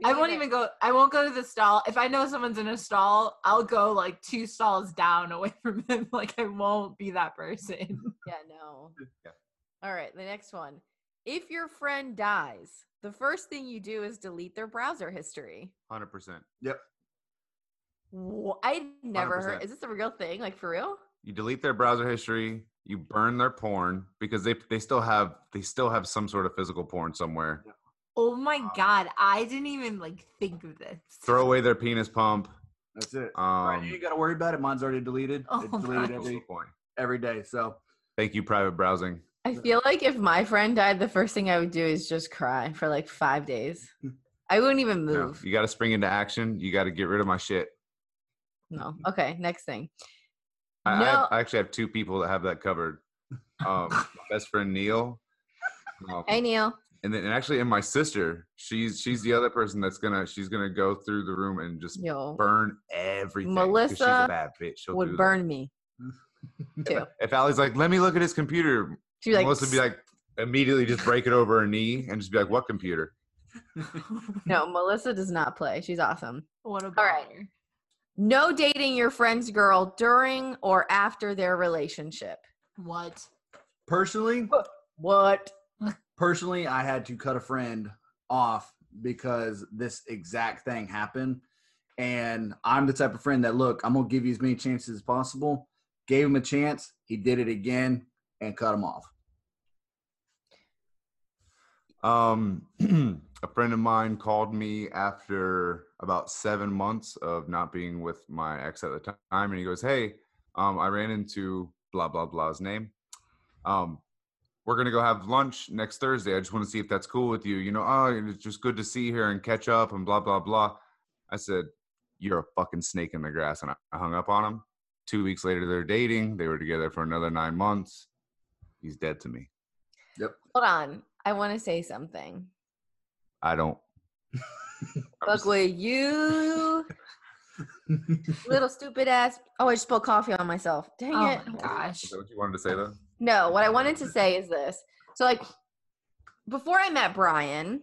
I won't even go. I won't go to the stall. If I know someone's in a stall, I'll go like two stalls down away from them. Like I won't be that person. Yeah, no. Yeah. All right, the next one. If your friend dies, the first thing you do is delete their browser history. Hundred percent. Wha- I never 100%. Is this a real thing? Like for real? You delete their browser history. You burn their porn because they they still have they still have some sort of physical porn somewhere. Oh my god, I didn't even like think of this. Throw away their penis pump. That's it. Right, Um, you ain't got to worry about it. Mine's already deleted. Oh it's deleted God. what's the every every day. So Thank you, private browsing. I feel like if my friend died, the first thing I would do is just cry for like five days. I wouldn't even No, move. you got to spring into action. You got to get rid of my shit. No. Okay, next thing. I, I, No. have, I actually have two people that have that covered. Um, (laughs) best friend Neil, um, Hey, Neil. and then and actually, and my sister. She's she's the other person that's gonna she's gonna go through the room and just Yo, burn everything. 'cause she's a Melissa bad bitch. She'll would that. burn me (laughs) too. If Allie's like, let me look at his computer, She'd be like, Melissa would be like, immediately just break it over her knee and just be like, what computer? (laughs) no, Melissa does not play. She's awesome. what a All right. No dating your friend's girl during or after their relationship. What? personally, What? personally, I had to cut a friend off because this exact thing happened. And I'm the type of friend that look, I'm gonna give you as many chances as possible. Gave him a chance, he did it again, and cut him off. Um, (clears throat) a friend of mine called me after about seven months of not being with my ex at the time, and he goes, "Hey, um, I ran into blah blah blah's name. Um, we're gonna go have lunch next Thursday. I just want to see if that's cool with you. You know, oh, it's just good to see you here and catch up and blah blah blah." I said, "You're a fucking snake in the grass," and I hung up on him. Two weeks later, they're dating. They were together for another nine months. He's dead to me. Yep. Hold on. I want to say something. I don't. I'm Fuck just- with you, little stupid ass. Oh, I just spilled coffee on myself. Dang Oh it. my gosh. Is that what you wanted to say though? No, what I wanted to say is this. So like before I met Brian,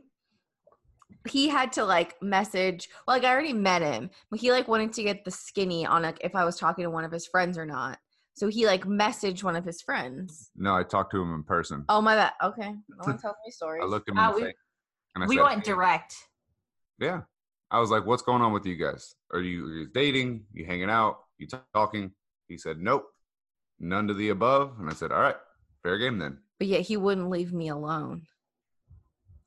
he had to like message well, like I already met him, but he like wanted to get the skinny on like if I was talking to one of his friends or not. So he like messaged one of his friends. No, I talked to him in person. Oh my bad. Okay. (laughs) No one tells me stories. I looked him Ah, in the we- face. And I We said, went "Hey." direct. Yeah. I was like, what's going on with you guys? Are you, are you dating? You hanging out? You talking? He said, nope. None to the above. And I said, all right, fair game then. But yet he wouldn't leave me alone.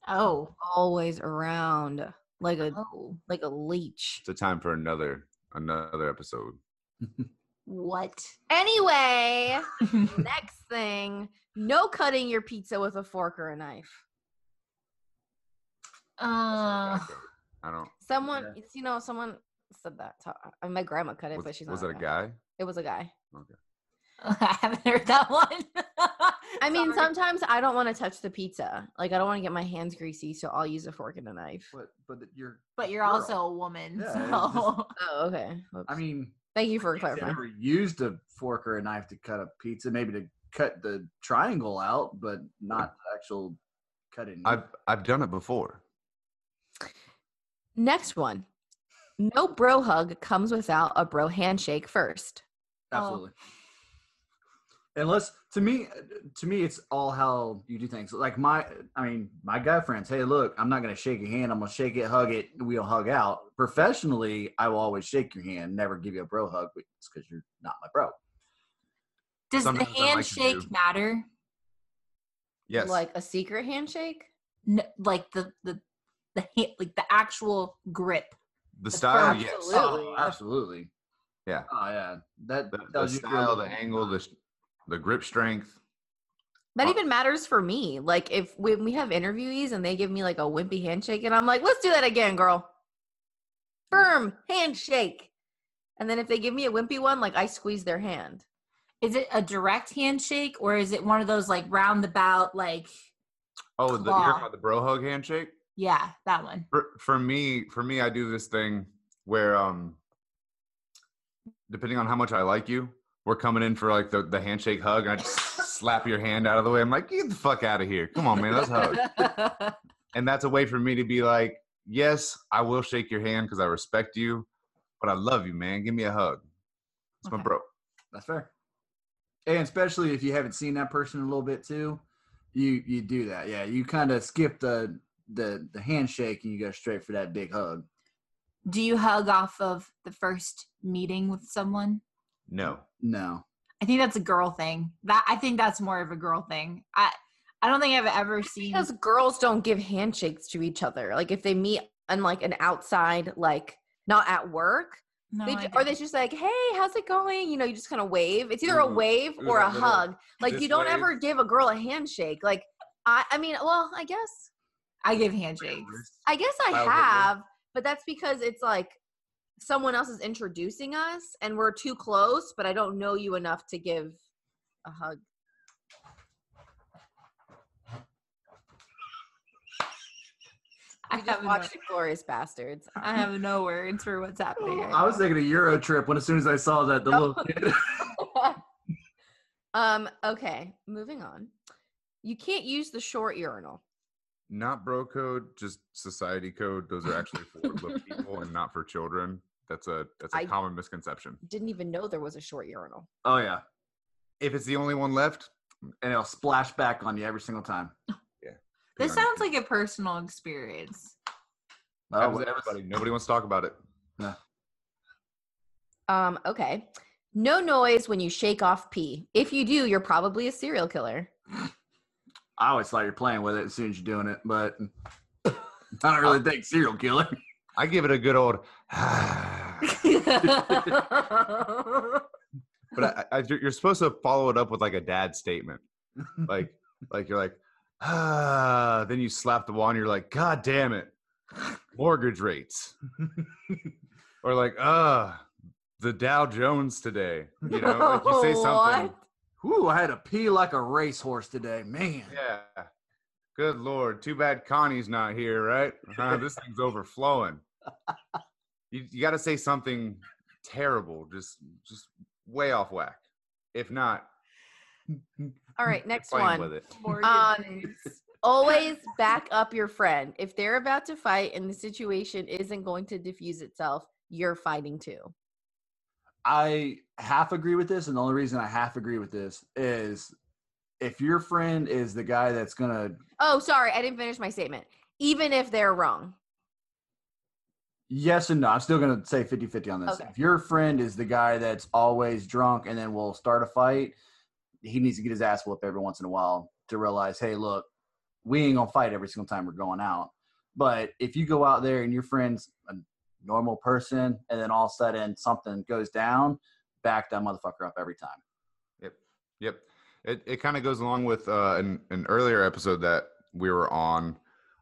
Oh. Always around like a Oh. like a leech. It's a time for another another episode. (laughs) What? Anyway, (laughs) next thing, no cutting your pizza with a fork or a knife. Uh, I don't. Someone, Yeah. you know, someone said that. To, I mean, my grandma cut it, Was, but she's not. was it a guy? It was a guy. Okay. (laughs) I haven't heard that one. I mean, Sorry. sometimes I don't want to touch the pizza. Like, I don't want to get my hands greasy, so I'll use a fork and a knife. but but you're but you're girl. also a woman, Yeah, so just- (laughs) Oh, okay. Whoops. I mean, Thank you for I've clarifying. never used a fork or a knife to cut a pizza, maybe to cut the triangle out, but not the actual cutting. I've I've done it before. Next one. No bro hug comes without a bro handshake first. Absolutely. Unless to me, to me, it's all how you do things. Like my, I mean, my guy friends. Hey, look, I'm not gonna shake your hand. I'm gonna shake it, hug it. We'll hug out. Professionally, I will always shake your hand. Never give you a bro hug, but it's because you're not my bro. does the Sometimes I like handshake do- matter? Yes. Like a secret handshake? N- like the the the hand, like the actual grip. the the style, first- yes. Absolutely. Oh, absolutely. Yeah. Oh yeah. That The, the tells you if you're a style, the angle, the sh- the grip strength. That Uh, even matters for me. Like if when we have interviewees and they give me like a wimpy handshake and I'm like, let's do that again, girl. Firm handshake. And then if they give me a wimpy one, like I squeeze their hand. Is it a direct handshake or is it one of those like roundabout like Oh, the, you're about the bro hug handshake? yeah, that one. For, for me, for me, I do this thing where, um, depending on how much I like you, we're coming in for like the, the handshake hug, and I just slap your hand out of the way. I'm like, get the fuck out of here! Come on, man, let's hug. (laughs) and that's a way for me to be like, yes, I will shake your hand because I respect you, but I love you, man. Give me a hug. It's my bro. That's fair. And especially if you haven't seen that person in a little bit too, you you do that. Yeah, you kind of skip the the the handshake and you go straight for that big hug. Do you hug off of the first meeting with someone? No, No, I think that's a girl thing. That I think that's more of a girl thing. I I don't think I've ever seen Because girls don't give handshakes to each other. Like if they meet on like an outside, like not at work, no, they, or they just like, hey, how's it going? You know, you just kind of wave. It's either a mm-hmm. wave ooh, or a that little- hug. Like this you don't wave. ever give a girl a handshake. Like I, I mean, well, I guess, I give handshakes. I guess I Style hug, yeah. have, but that's because it's like someone else is introducing us and we're too close, but I don't know you enough to give a hug. I We just have no, Glorious Bastards. (laughs) I have no words for what's happening. right I was now. thinking a Euro trip when as soon as I saw that the little kid. (laughs) (laughs) um. Okay. Moving on. You can't use the short urinal. not bro code, just society code. Those are actually for people and not for children. That's a that's a I- common misconception. Didn't even know there was a short urinal. oh yeah, If it's the only one left, and it'll splash back on you every single time. (laughs) Yeah. This pee sounds like a personal experience. Oh, Happens everybody. Nobody wants to talk about it. Um. Okay. No noise when you shake off pee. If you do, you're probably a serial killer. I always thought you're playing with it as soon as you're doing it, but (laughs) I don't really think serial killer. (laughs) I give it a good old. (sighs) (laughs) but I, I, you're supposed to follow it up with like a dad statement, like (laughs) like you're like, ah. Then you slap the wall and you're like, God damn it, mortgage rates, (laughs) or like, ah, the Dow Jones today. You know, like you say something. Whew, I had to pee like a racehorse today, man. Yeah. Good lord. Too bad Connie's not here, right? Uh, this thing's overflowing. You, you got to say something terrible, just just way off whack. If not, All right. (laughs) Next one. with it. Um. (laughs) Always back up your friend. If they're about to fight and the situation isn't going to diffuse itself, you're fighting too. I half agree with this, and the only reason I half agree with this is if your friend is the guy that's gonna Oh, sorry, I didn't finish my statement. Even if they're wrong. Yes and no, I'm still gonna say 50-50 on this. Okay. If your friend is the guy that's always drunk and then will start a fight, he needs to get his ass whooped every once in a while to realize, hey, look, we ain't gonna fight every single time we're going out. But if you go out there and your friend's a normal person and then all of a sudden something goes down, back that motherfucker up every time. Yep. Yep. It it kind of goes along with uh, an an earlier episode that we were on,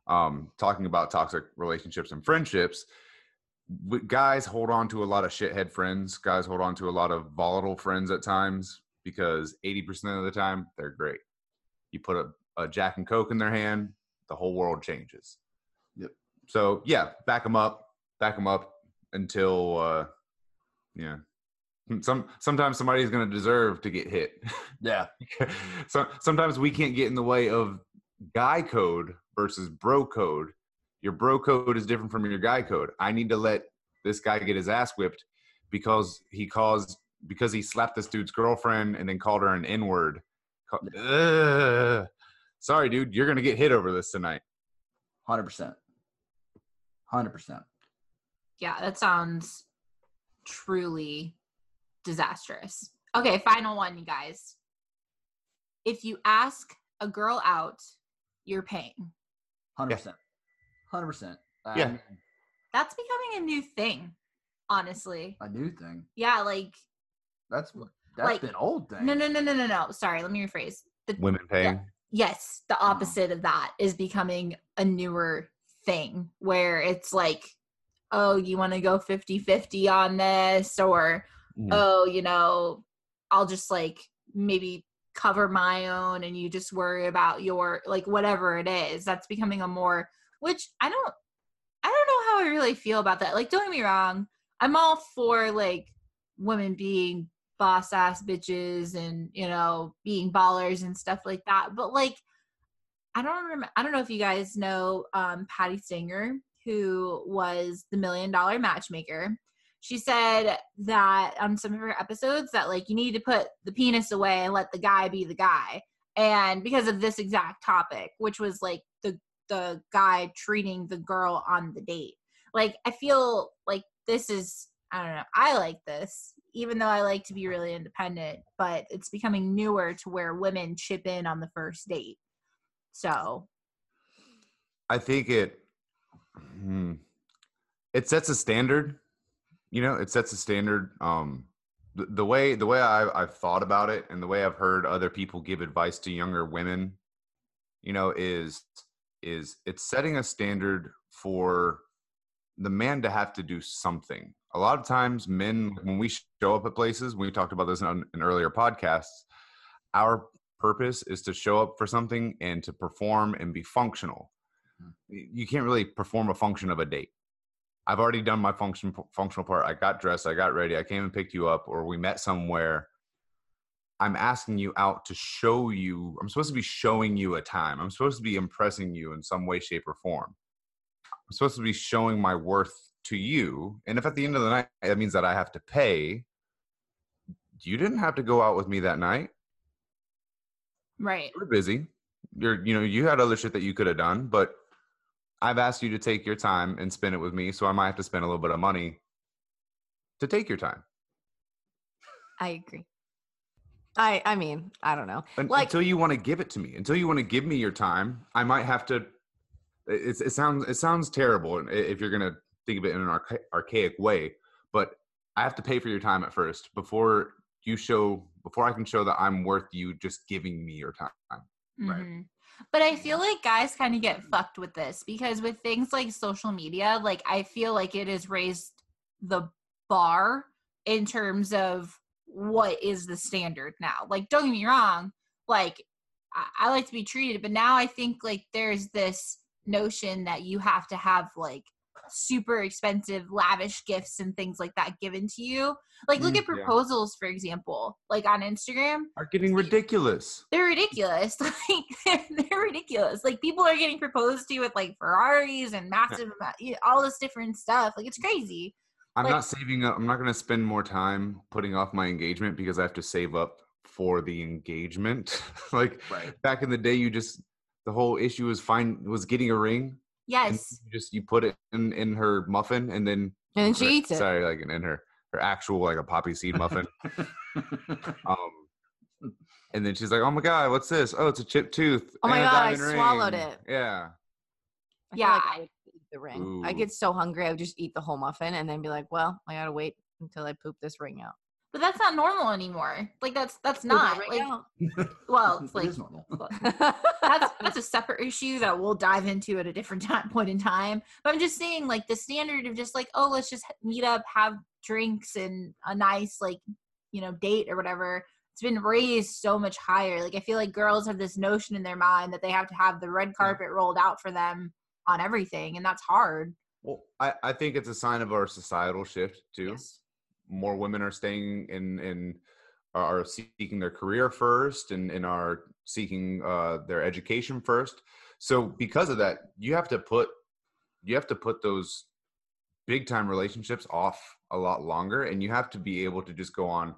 um, talking about toxic relationships and friendships. Guys hold on to a lot of shithead friends. Guys hold on to a lot of volatile friends at times because eighty percent of the time they're great. You put a, a Jack and Coke in their hand, the whole world changes. Yep. So yeah, back them up, back them up until uh, yeah. Some sometimes somebody's gonna deserve to get hit. (laughs) Yeah. so sometimes we can't get in the way of guy code versus bro code. Your bro code is different from your guy code. I need to let this guy get his ass whipped because he caused because he slapped this dude's girlfriend and then called her an N word. Sorry, dude, you're gonna get hit over this tonight. Hundred percent. Hundred percent. yeah, that sounds truly disastrous. Okay, final one, you guys. If you ask a girl out, you're paying. Hundred percent. Hundred percent. Yeah. That's becoming a new thing, honestly. A new thing. Yeah, like That's that's Like- been old thing. no, no, no, no, no, no. Sorry, let me rephrase. The Women paying. yes, the opposite of that is becoming a newer thing where it's like, oh, you want to go 50-50 on this or Mhm. oh, you know, I'll just like maybe cover my own and you just worry about your like whatever it is. That's becoming a more which I don't I don't know how I really feel about that. Like don't get me wrong, I'm all for like women being boss ass bitches and you know being ballers and stuff like that. But like I don't remember I don't know if you guys know um Patti Stanger who was the million dollar matchmaker she said that on some of her episodes that like you need to put the penis away and let the guy be the guy and because of this exact topic which was like the guy treating the girl on the date like i feel like this is i don't know i like this even though i like to be really independent but it's becoming newer to where women chip in on the first date so I think it hmm, it sets a standard. You know, it sets a standard. Um, the, the way the way I, I've thought about it, and the way I've heard other people give advice to younger women, you know, is is it's setting a standard for the man to have to do something. A lot of times, men when we show up at places, we talked about this in, in earlier podcasts. Our purpose is to show up for something and to perform and be functional hmm. you can't really perform a function of a date. I've already done my function functional part. I got dressed, I got ready, I came and picked you up, or we met somewhere. I'm asking you out to show you. I'm supposed to be showing you a time. I'm supposed to be impressing you in some way, shape, or form. I'm supposed to be showing my worth to you. And if at the end of the night that means that I have to pay, you didn't have to go out with me that night. right You were busy. You're, you know, you had other shit that you could have done, but I've asked you to take your time and spend it with me, so I might have to spend a little bit of money to take your time I agree. I I mean, I don't know. Like- until you want to give it to me. Until you want to give me your time, I might have to. It, it sounds it sounds terrible if you're gonna think of it in an archa- archaic way, but I have to pay for your time at first before you show before I can show that I'm worth you just giving me your time. Right. Mhm. But I feel like guys kind of get fucked with this because with things like social media, like I feel like it has raised the bar in terms of what is the standard now. Like, don't get me wrong, like I, I like to be treated, but now I think like there's this notion that you have to have like super expensive, lavish gifts and things like that given to you. Like, look Mm, at yeah. proposals, for example, like on Instagram Are getting ridiculous. they're ridiculous. (laughs) Like they're, they're ridiculous. Like people are getting proposed to with like Ferraris and massive, amount- you know, all this different stuff. Like it's crazy. I'm Like- not saving up. I'm not going to spend more time putting off my engagement because I have to save up for the engagement. (laughs) like Right. back in the day, you just the whole issue was find was getting a ring. Yes. you just you put it in in her muffin and then And then she or- eats it. Sorry, like in her her actual like a poppy seed muffin. (laughs) um, and then she's like, "Oh my god, what's this? Oh, it's a chipped tooth. Oh my God, I diamond swallowed it. Yeah, I Yeah, like I- I would eat the ring. I get so hungry, I would just eat the whole muffin and then be like, "Well, I gotta wait until I poop this ring out." But that's not normal anymore. Like that's that's Poop that not ring like out. (laughs) well, it's like is normal. (laughs) that's that's a separate issue that we'll dive into at a different (laughs) time point in time. But I'm just saying, like the standard of just like, oh, let's just meet up, have drinks, and a nice like, you know, date or whatever. It's been raised so much higher. Like I feel like girls have this notion in their mind that they have to have the red hmm. carpet rolled out for them on everything, and that's hard. well, I I think it's a sign of our societal shift too. Yes. more women are staying in in are seeking their career first and, and are seeking uh, their education first so because of that you have to put you have to put those big time relationships off a lot longer and you have to be able to just go on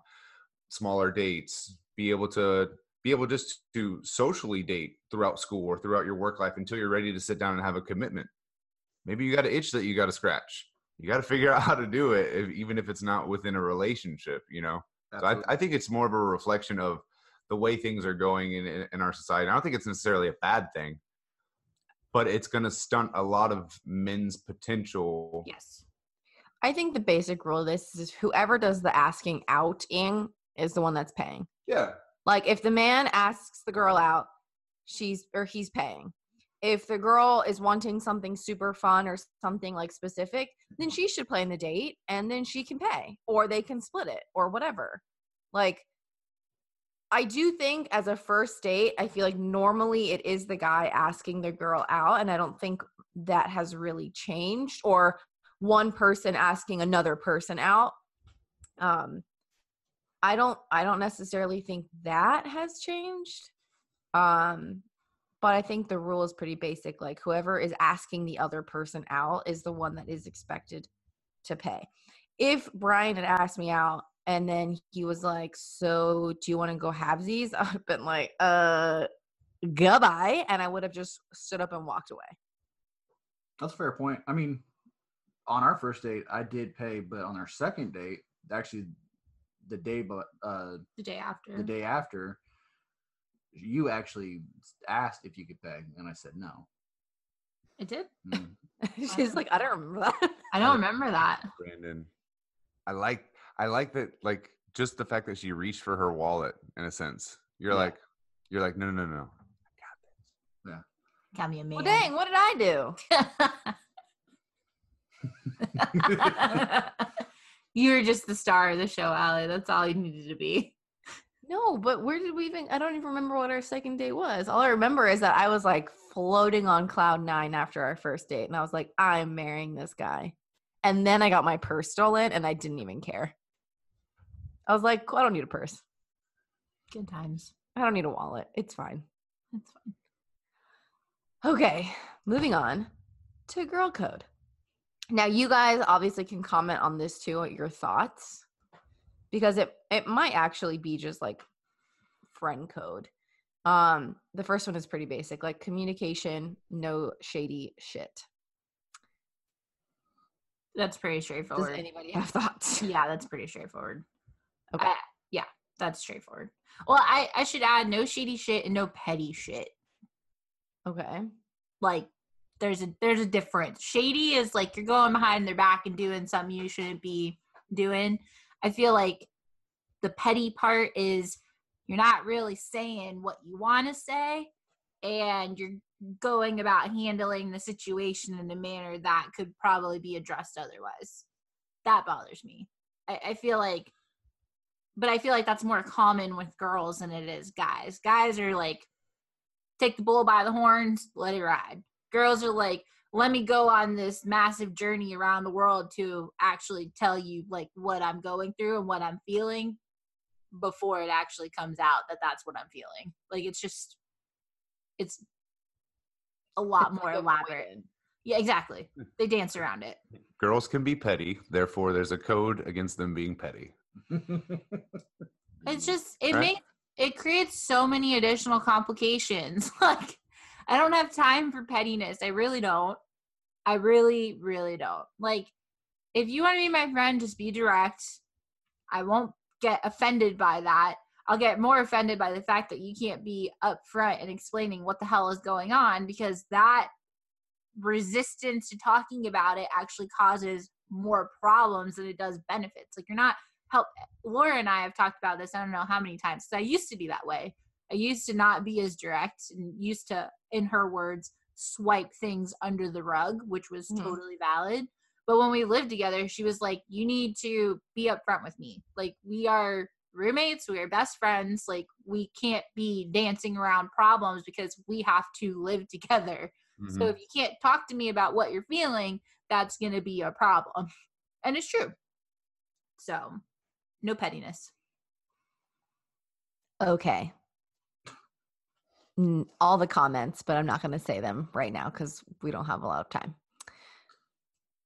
smaller dates be able to be able just to socially date throughout school or throughout your work life until you're ready to sit down and have a commitment. Maybe you got an itch that you got to scratch. You got to (laughs) figure out how to do it if, even if it's not within a relationship you know? So I, I think it's more of a reflection of the way things are going in, in, our society. I don't think it's necessarily a bad thing but it's going to stunt a lot of men's potential. Yes. I think the basic rule of this is whoever does the asking out in is the one that's paying. yeah Like if the man asks the girl out, she's or he's paying. If the girl is wanting something super fun or something like specific, then she should plan the date and then she can pay or they can split it or whatever. Like I do think as a first date, I feel like normally it is the guy asking the girl out, and I don't think that has really changed, or one person asking another person out. Um, I don't, I don't necessarily think that has changed. Um, but I think the rule is pretty basic. Like whoever is asking the other person out is the one that is expected to pay. If Brian had asked me out and then he was like, "So, do you want to go have these?" (laughs) I'd have been like, "Uh, goodbye," and I would have just stood up and walked away. That's a fair point. I mean, on our first date, I did pay, but on our second date, actually, the day but uh, The day after. the day after, you actually asked if you could pay, and I said no. It did. Mm. (laughs) She's like, "I don't remember that." I don't remember that. Brandon. I like I like that like just the fact that she reached for her wallet in a sense. You're Yeah. like you're like, no no no no. Got me a man. Well, dang, what did I do? (laughs) (laughs) you were just the star of the show, Allie. That's all you needed to be. No, but where did we even? I don't even remember what our second date was. All I remember is that I was like floating on cloud nine after our first date, and I was like, I'm marrying this guy. And then I got my purse stolen, and I didn't even care. I was like, I don't need a purse. Good times. I don't need a wallet. It's fine. It's fine. Okay, moving on to girl code. Now, you guys obviously can comment on this too, your thoughts, because it it might actually be just like friend code. Um, the first one is pretty basic, like communication, no shady shit. That's pretty Does straightforward. anybody have thoughts? yeah, that's pretty straightforward. Okay. I- yeah, that's straightforward. Well, I I should add no shady shit and no petty shit. Okay. Like there's a there's a difference. Shady is like you're going behind their back and doing something you shouldn't be doing. I feel like the petty part is you're not really saying what you want to say and you're going about handling the situation in a manner that could probably be addressed otherwise. That bothers me. I, I feel like but I feel like that's more common with girls than it is guys. Guys are like, take the bull by the horns, let it ride. Girls are like, let me go on this massive journey around the world to actually tell you like what I'm going through and what I'm feeling before it actually comes out that that's what I'm feeling. Like it's just, it's a lot It's more like elaborate. avoided. Yeah, exactly. Hmm. They dance around it. Girls can be petty, therefore there's a code against them being petty. It's (laughs) just it Right. makes it creates so many additional complications. (laughs) like I don't have time for pettiness. I really don't. I really, really don't. Like if you want to be my friend, just be direct. I won't get offended by that. I'll get more offended by the fact that you can't be upfront and explaining what the hell is going on because that resistance to talking about it actually causes more problems than it does benefits. Like you're not help Laura and I have talked about this I don't know how many times because I used to be that way. I used to not be as direct and used to, in her words, swipe things under the rug, which was Mhm. totally valid. But when we lived together, she was like, You need to be upfront with me. Like, we are roommates, we are best friends. Like, we can't be dancing around problems because we have to live (laughs) together. So Mhm. if you can't talk to me about what you're feeling, that's going to be a problem. (laughs) And it's true. So, no pettiness. Okay. All the comments, but I'm not going to say them right now because we don't have a lot of time.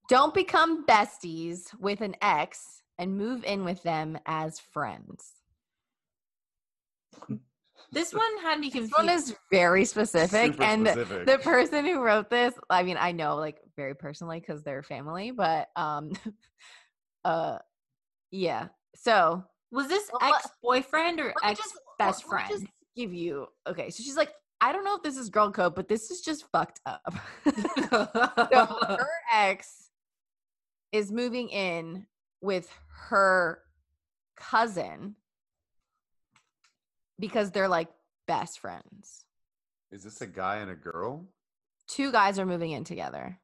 Don't become besties with an ex and move in with them as friends. This one had me confused. This one is very specific, Super and specific. the person who wrote this, I mean, I know like very personally because they're family, but um, (laughs) uh, yeah. So was this ex boyfriend or ex best friend? just give you okay. So she's like, I don't know if this is girl code, but this is just fucked up. (laughs) so her (laughs) ex is moving in with her cousin because they're like best friends. Is this a guy and a girl? Two guys are moving in together.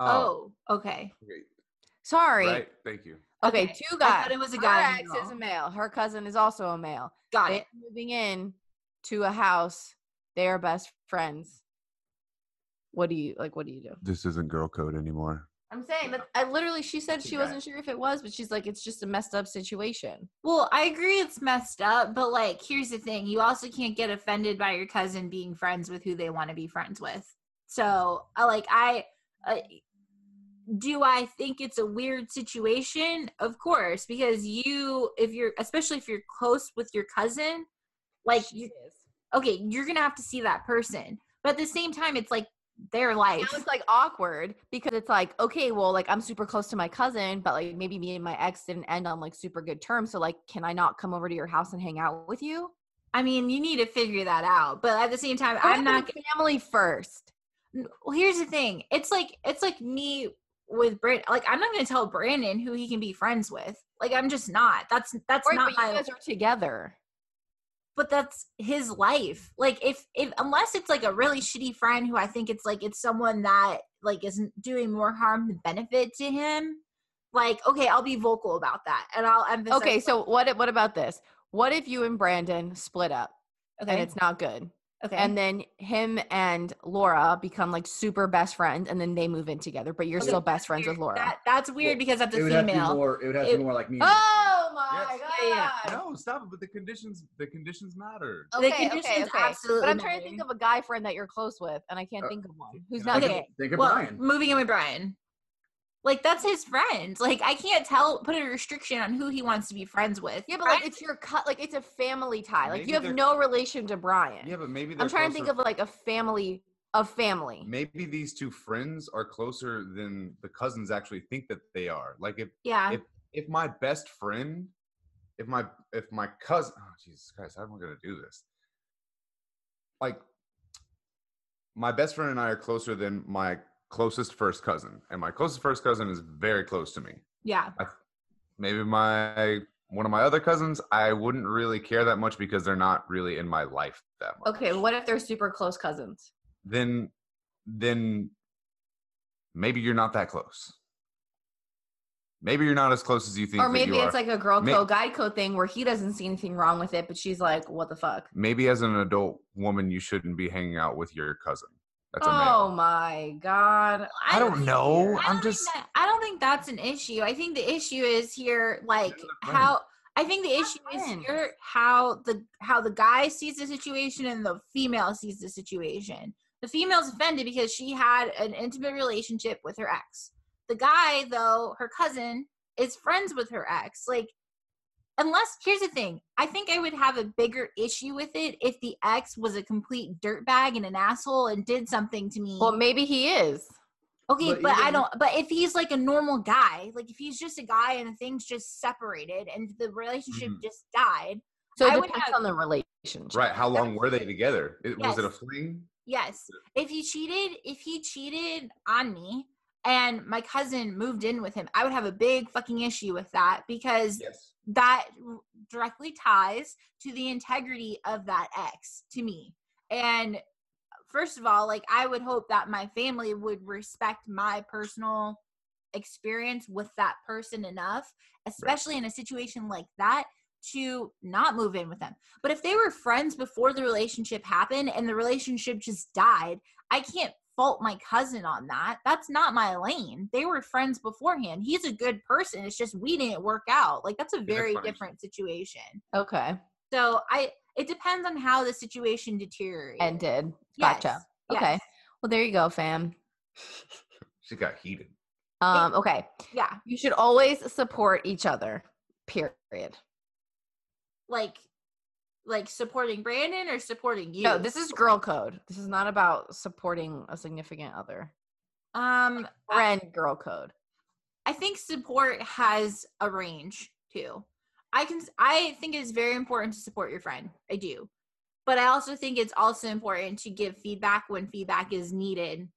oh, oh okay. okay. Sorry. Right? Thank you. Okay, Okay, two I guys. thought it was a Her guy and ex a is a male. Her cousin is also a male. Got They're it. moving in to a house. They are best friends. What do you like? What do you do? This isn't girl code anymore. I'm saying that I literally she said she wasn't sure if it was, but she's like it's just a messed up situation. Well, I agree it's messed up, but like here's the thing. You also can't get offended by your cousin being friends with who they want to be friends with. So, I like I uh, do I think it's a weird situation? Of course, because you if you're especially if you're close with your cousin, like you okay, you're to have to see that person. But at the same time it's like their life. Now it's like awkward because it's like, okay, well, like I'm super close to my cousin, but like maybe me and my ex didn't end on like super good terms. So like, can I not come over to your house and hang out with you? I mean, you need to figure that out. But at the same time, I'm not family first. Well here's the thing it's like it's like me with brand like i'm not going to tell brandon who he can be friends with like i'm just not that's that's Right, not but you my guys are together. but that's his life like if if unless it's like a really shitty friend who i think it's like it's someone that like isn't doing more harm than benefit to him like okay i'll be vocal about that and i'll emphasize Okay, so what? What about this? What if you and Brandon split up okay and it's not good, okay and then him and Laura become like super best friends, and then they move in together, but you're Okay, still best friends with. Laura? that, that's weird because that's a it would have to be female more. It would have to be more like me. oh my Yes. Yeah, yeah. god! No, stop it. But the conditions, the conditions matter. The Okay, okay, conditions okay. absolutely But I'm trying to think of a guy friend that you're close with, and I can't Uh, think of one who's can I not gay. okay Think of well, Brian. moving in with Brian. Like that's his friend. Like I can't tell put a restriction on who he wants to be friends with. Yeah, but like it's your cut. Like it's a family tie. Like Maybe you have they're- no relation to Brian. Yeah, but maybe I'm trying to think of like a family of family. maybe these two friends are closer than the cousins actually think that they are. Like if yeah. if if my best friend, if my if my cousin, oh Jesus Christ, how am I gonna do this? Like my best friend and I are closer than my closest first cousin, and my closest first cousin is very close to me. yeah. Maybe my one of my other cousins, I wouldn't really care that much because they're not really in my life that much. Okay, what if they're super close cousins? Then then maybe you're not that close. Maybe you're not as close as you think. Or maybe it's are. like a girl May- code, guy code thing where he doesn't see anything wrong with it, but she's like, "What the fuck?" maybe as an adult woman you shouldn't be hanging out with your cousin. That's a oh male. my god! I don't know. I I'm don't just think that, I don't think that's an issue. I think the issue is here like They're the friends. how I think the issue is here how the how the guy sees the situation and the female sees the situation. The female's offended because she had an intimate relationship with her ex. The guy, though, her cousin, is friends with her ex. Like, unless here's the thing, I think I would have a bigger issue with it if the ex was a complete dirtbag and an asshole and did something to me. Well, maybe he is. Okay, But but, I don't. But if he's like a normal guy, like if he's just a guy and the thing's just separated and the relationship Mhm. just died, So it I would depends have- on the relationship. right. How long were they together? It, Was it a fling? yes. If he cheated, if he cheated on me and my cousin moved in with him, I would have a big fucking issue with that because Yes. That directly ties to the integrity of that ex to me. And first of all, like I would hope that my family would respect my personal experience with that person enough, especially in a situation like that to not move in with them. But if they were friends before the relationship happened and the relationship just died, I can't fault my cousin on that. That's not my lane. They were friends beforehand. He's a good person. It's just we didn't work out. Like that's a very funny. different situation. Okay, So I it depends on how the situation deteriorated. ended. Gotcha. Yes, Okay. yes. Well, there you go, fam. She got heated. Um, okay. Yeah. You should always support each other. Period. Like like supporting Brandon or supporting you. No, this is girl code. This is not about supporting a significant other. um I, Friend girl code. I think support has a range too. I can I think it's very important to support your friend. I do. But I also think it's also important to give feedback when feedback is needed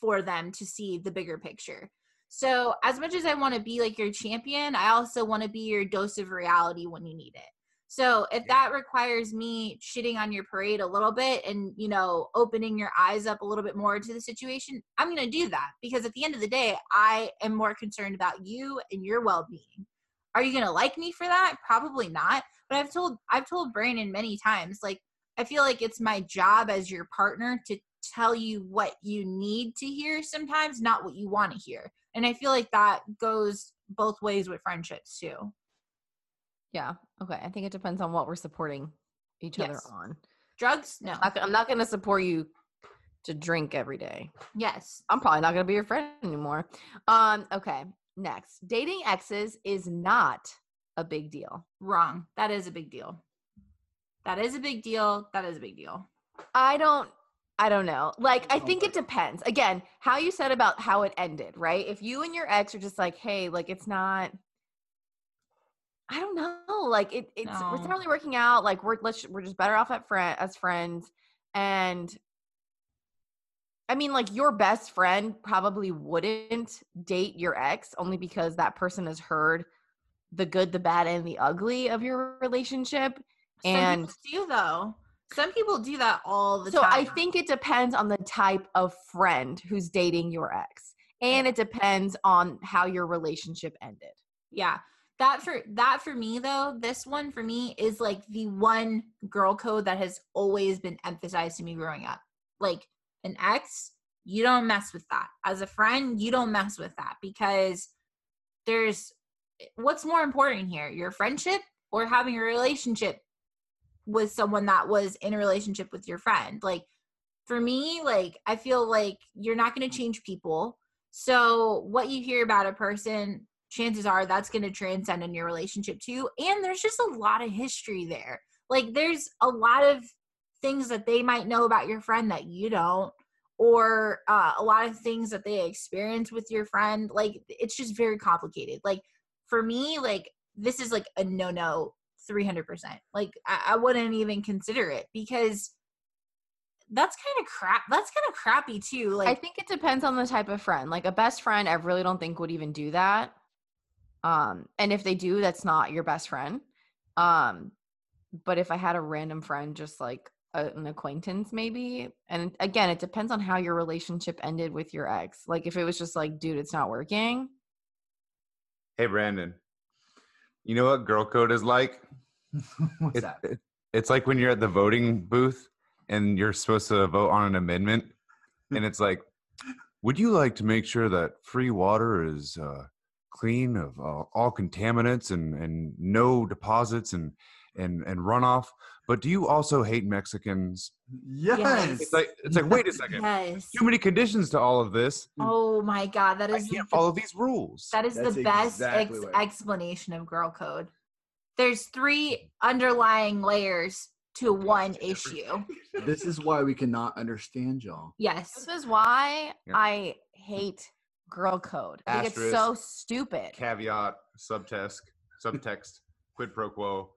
for them to see the bigger picture. So, as much as I want to be like your champion, I also want to be your dose of reality when you need it. So if that requires me shitting on your parade a little bit and, you know, opening your eyes up a little bit more to the situation, I'm going to do that because at the end of the day, I am more concerned about you and your well-being. Are you going to like me for that? Probably not. But I've told I've told Brandon many times like I feel like it's my job as your partner to tell you what you need to hear sometimes, not what you want to hear. And I feel like that goes both ways with friendships too. Yeah. Okay. I think it depends on what we're supporting each other on. Drugs? No. I'm not going to support you to drink every day. Yes. I'm probably not going to be your friend anymore. Um. Okay. Next, dating exes is not a big deal. Wrong. That is a big deal. That is a big deal. That is a big deal. I don't. I don't know. Like, I think it depends. Again, how you said about how it ended, right? If you and your ex are just like, hey, like it's not. I don't know. Like it, it's it's No. not really working out. Like we're let's we're just better off at friend as friends. And I mean, like your best friend probably wouldn't date your ex only because that person has heard the good, the bad, and the ugly of your relationship. Some And do though. Some people do that all the so time. So I think it depends on the type of friend who's dating your ex. And it depends on how your relationship ended. yeah that for that for me though this one for me is like the one girl code that has always been emphasized to me growing up. Like an ex you don't mess with that. As a friend you don't mess with that because there's what's more important here your friendship or having a relationship with someone that was in a relationship with your friend? Like for me like i feel like you're not going to change people. So what you hear about a person chances are that's going to transcend in your relationship too and there's just a lot of history there like there's a lot of things that they might know about your friend that you don't or uh, a lot of things that they experience with your friend like it's just very complicated like for me like this is like a no no 300% like I, I wouldn't even consider it because that's kind of crap that's kind of crappy too like I think it depends on the type of friend. Like a best friend, I really don't think would even do that. Um, and if they do, that's not your best friend. Um, but if I had a random friend, just like a, an acquaintance, maybe. And again, it depends on how your relationship ended with your ex. Like if it was just like, dude, it's not working. Hey, Brandon. You know what girl code is like? (laughs) What's It- that? it- it's like when you're at the voting booth and you're supposed to vote on an amendment, and it's like, would you like to make sure that free water is uh, clean of uh, all contaminants and, and no deposits and, and, and runoff? But do you also hate Mexicans? Yes. It's like it's like wait a second. yes Too many conditions to all of this. oh my god That is. I can't the follow these rules. That is That's the best exactly ex- what- explanation of girl code. There's three underlying layers to one issue. (laughs) this is why we cannot understand y'all. Yes. This is why Yeah. I hate girl code. I think it's so stupid. Caveat, subtext, subtext, (laughs) quid pro quo,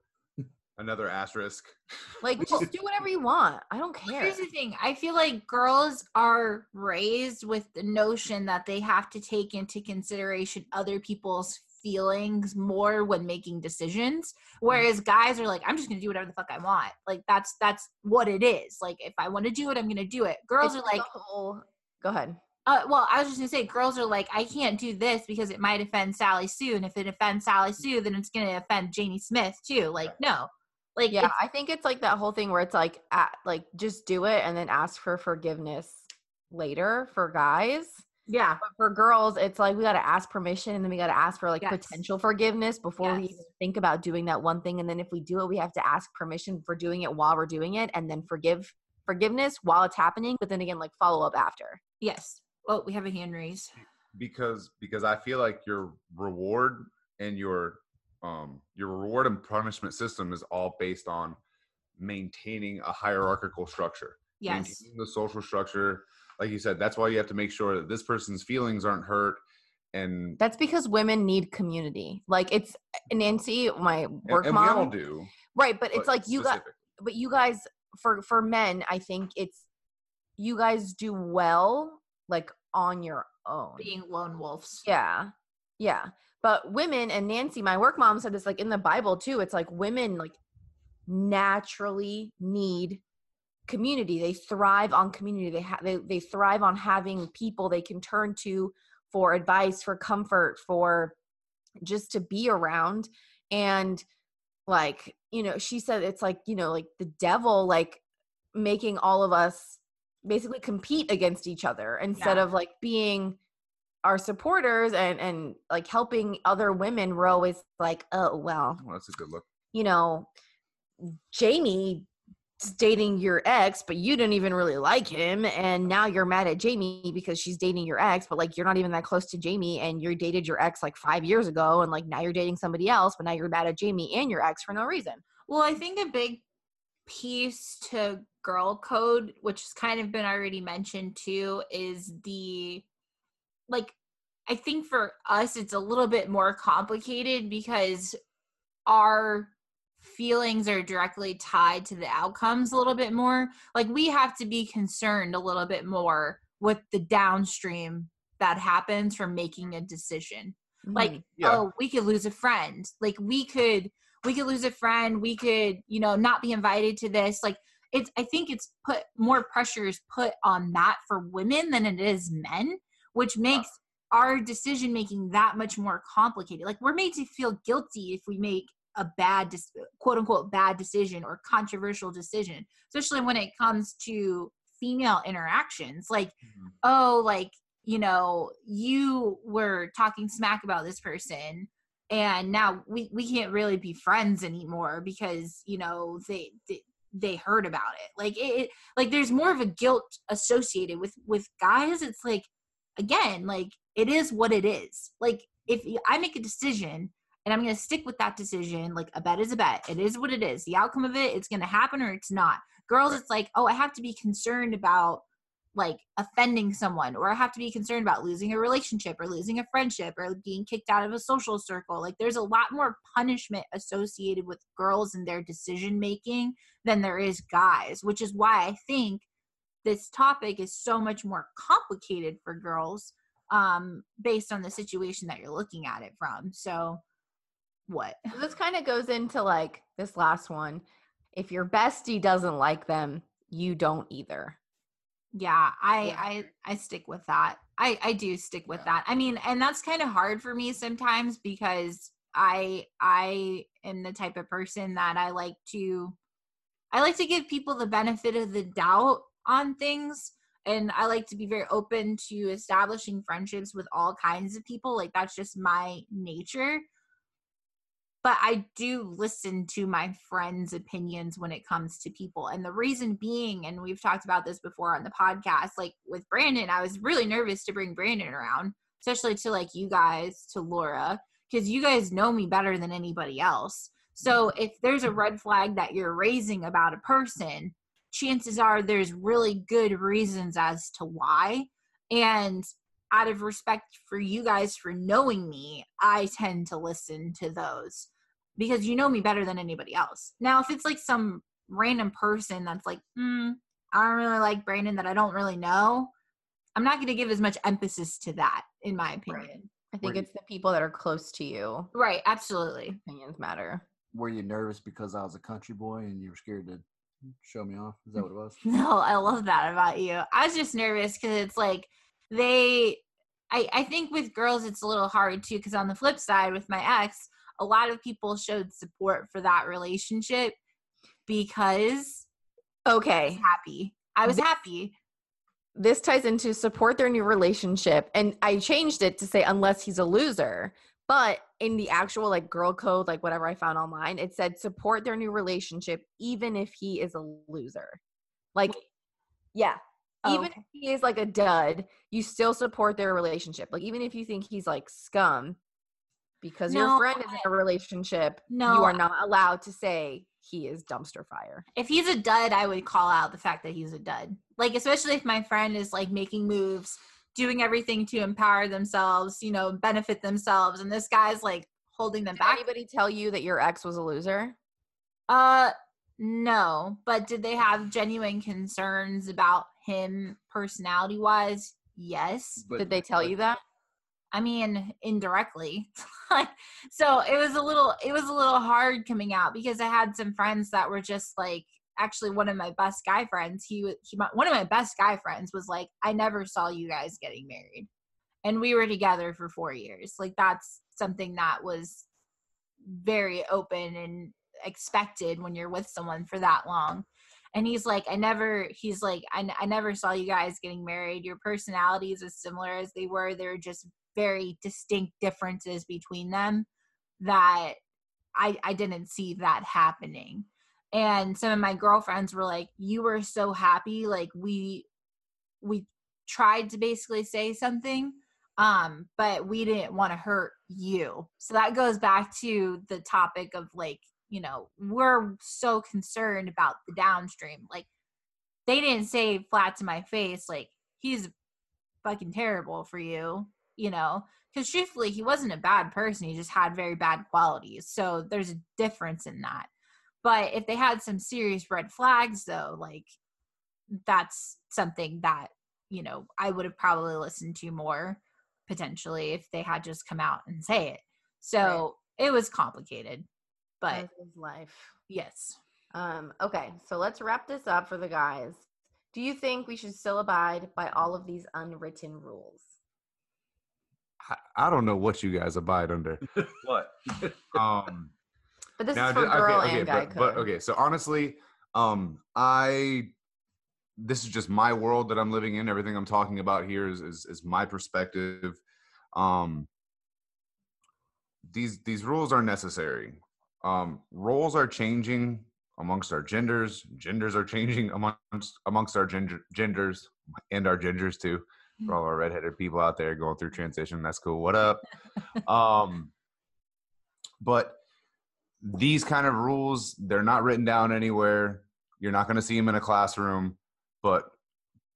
another asterisk. (laughs) Like just do whatever you want. I don't care. Here's the thing. I feel like girls are raised with the notion that they have to take into consideration other people's feelings more when making decisions mm-hmm. whereas guys are like i'm just gonna do whatever the fuck i want like that's that's what it is like if i want to do it i'm gonna do it girls It's are like whole go ahead. Uh, well, I was just gonna say, girls are like, I can't do this because it might offend Sally Sue, and if it offends Sally Sue, then it's gonna offend Janie Smith too. Like, no, like, Yeah, I think it's like that whole thing where it's like, at, like just do it and then ask for forgiveness later for guys. yeah, But for girls, it's like we got to ask permission and then we got to ask for like Yes. potential forgiveness before we even think about doing that one thing. And then if we do it, we have to ask permission for doing it while we're doing it, and then forgive forgiveness while it's happening. But then again, like follow up after. yes. Oh, we have a hand raise. because because I feel like your reward and your um your reward and punishment system is all based on maintaining a hierarchical structure. Yes, Maintaining the social structure. Like you said, that's why you have to make sure that this person's feelings aren't hurt and That's because women need community. Like it's Nancy, my and, work and mom, we all do. right? But it's but like you got but you guys for for men i think it's you guys do well like on your own being lone wolves. yeah yeah but women and nancy my work mom said this like in the bible too it's like women like naturally need community. They thrive on community. They have they, they thrive on having people they can turn to for advice, for comfort, for just to be around. And like, you know, she said it's like, you know, like the devil like making all of us basically compete against each other instead Yeah. of like being our supporters and and like helping other women we're always like oh well Well, that's a good look. you know jamie is dating your ex but you didn't even really like him and now you're mad at jamie because she's dating your ex but like you're not even that close to jamie and you dated your ex like five years ago and like now you're dating somebody else but now you're mad at jamie and your ex for no reason Well, I think a big piece to girl code, which has kind of been already mentioned too, is the like I think for us it's a little bit more complicated because our feelings are directly tied to the outcomes a little bit more. Like we have to be concerned a little bit more with the downstream that happens from making a decision like Mhm. Yeah. oh we could lose a friend like we could we could lose a friend we could you know not be invited to this like it's i think it's put more pressure is put on that for women than it is men which makes our decision making that much more complicated. Like we're made to feel guilty if we make a bad quote unquote bad decision or controversial decision especially when it comes to female interactions. Like Mhm. oh like you know you were talking smack about this person and now we we can't really be friends anymore because you know they they, they heard about it. Like it, it like there's more of a guilt associated with with guys. It's like again like it is what it is. Like if i make a decision and i'm going to stick with that decision like a bet is a bet. It is what it is. The outcome of it it's going to happen or it's not. Girls it's like oh i have to be concerned about like offending someone or have to be concerned about losing a relationship or losing a friendship or being kicked out of a social circle like there's a lot more punishment associated with girls and their decision making than there is guys which is why i think this topic is so much more complicated for girls um based on the situation that you're looking at it from so what this kind of goes into like this last one. If your bestie doesn't like them, you don't either. Yeah i Yeah. i i stick with that. I i do stick with that. I mean and that's kind of hard for me sometimes because i i am the type of person that i like to i like to give people the benefit of the doubt on things and i like to be very open to establishing friendships with all kinds of people like that's just my nature but I do listen to my friends' opinions when it comes to people. And the reason being, and we've talked about this before on the podcast, like with Brandon, I was really nervous to bring Brandon around, especially to like you guys, to Laura, because you guys know me better than anybody else. So mm-hmm. if there's a red flag that you're raising about a person, chances are there's really good reasons as to why. And out of respect for you guys for knowing me, I tend to listen to those because you know me better than anybody else. Now, if it's like some random person that's like, hmm, I don't really like Brandon that I don't really know, I'm not going to give as much emphasis to that, in my opinion. I think Were you- it's the people that are close to you. Right, absolutely. Opinions matter. Were you nervous because I was a country boy and you were scared to show me off? Is that what it was? (laughs) No, I love that about you. I was just nervous because it's like they, I, I think with girls it's a little hard too. Because on the flip side, with my ex, a lot of people showed support for that relationship because I was Okay. happy. I was This- happy. This ties into support their new relationship. And I changed it to say unless he's a loser. But in the actual like girl code, like whatever I found online, it said support their new relationship even if he is a loser. Like, yeah. Oh, even okay. if he is like a dud, you still support their relationship. Like even if you think he's like scum, because No, your friend is in a relationship, No, you are not allowed to say he is dumpster fire. if he's a dud, I would call out the fact that he's a dud. Like, especially if my friend is like making moves, doing everything to empower themselves, you know, benefit themselves, and this guy's like holding them Did back. anybody tell you that your ex was a loser? Uh, no. But did they have genuine concerns about him personality wise? Yes. But Did they tell but you that? I mean, indirectly. (laughs) so it was a little it was a little hard coming out because I had some friends that were just like actually one of my best guy friends he was he, one of my best guy friends was like I never saw you guys getting married and we were together for 4 years like that's something that was very open and expected when you're with someone for that long and he's like i never he's like I, I never saw you guys getting married. Your personalities as similar as they were. They're just very distinct differences between them that i i didn't see that happening. And some of my girlfriends were like you were so happy like we we tried to basically say something um but we didn't want to hurt you. So that goes back to the topic of like you know we're so concerned about the downstream like they didn't say flat to my face like he's fucking terrible for you you know because truthfully he wasn't a bad person he just had very bad qualities so there's a difference in that but if they had some serious red flags though like that's something that you know i would have probably listened to more potentially if they had just come out and say it. So right. it was complicated, but his life. Yes. Um, okay, so let's wrap this up for the guys. Do you think we should still abide by all of these unwritten rules? I, don't know what you guys abide under. (laughs) what? (laughs) um, but this now, is for girl okay, okay, and guy but, but, okay, so honestly, um, I this is just my world that I'm living in. Everything I'm talking about here is is, is my perspective. Um, these these rules are necessary. Um, roles are changing amongst our genders. Genders are changing amongst amongst our gender, genders and our genders too. For all our redheaded people out there going through transition, that's cool. What up? (laughs) um, but these kind of rules, they're not written down anywhere. You're not going to see them in a classroom but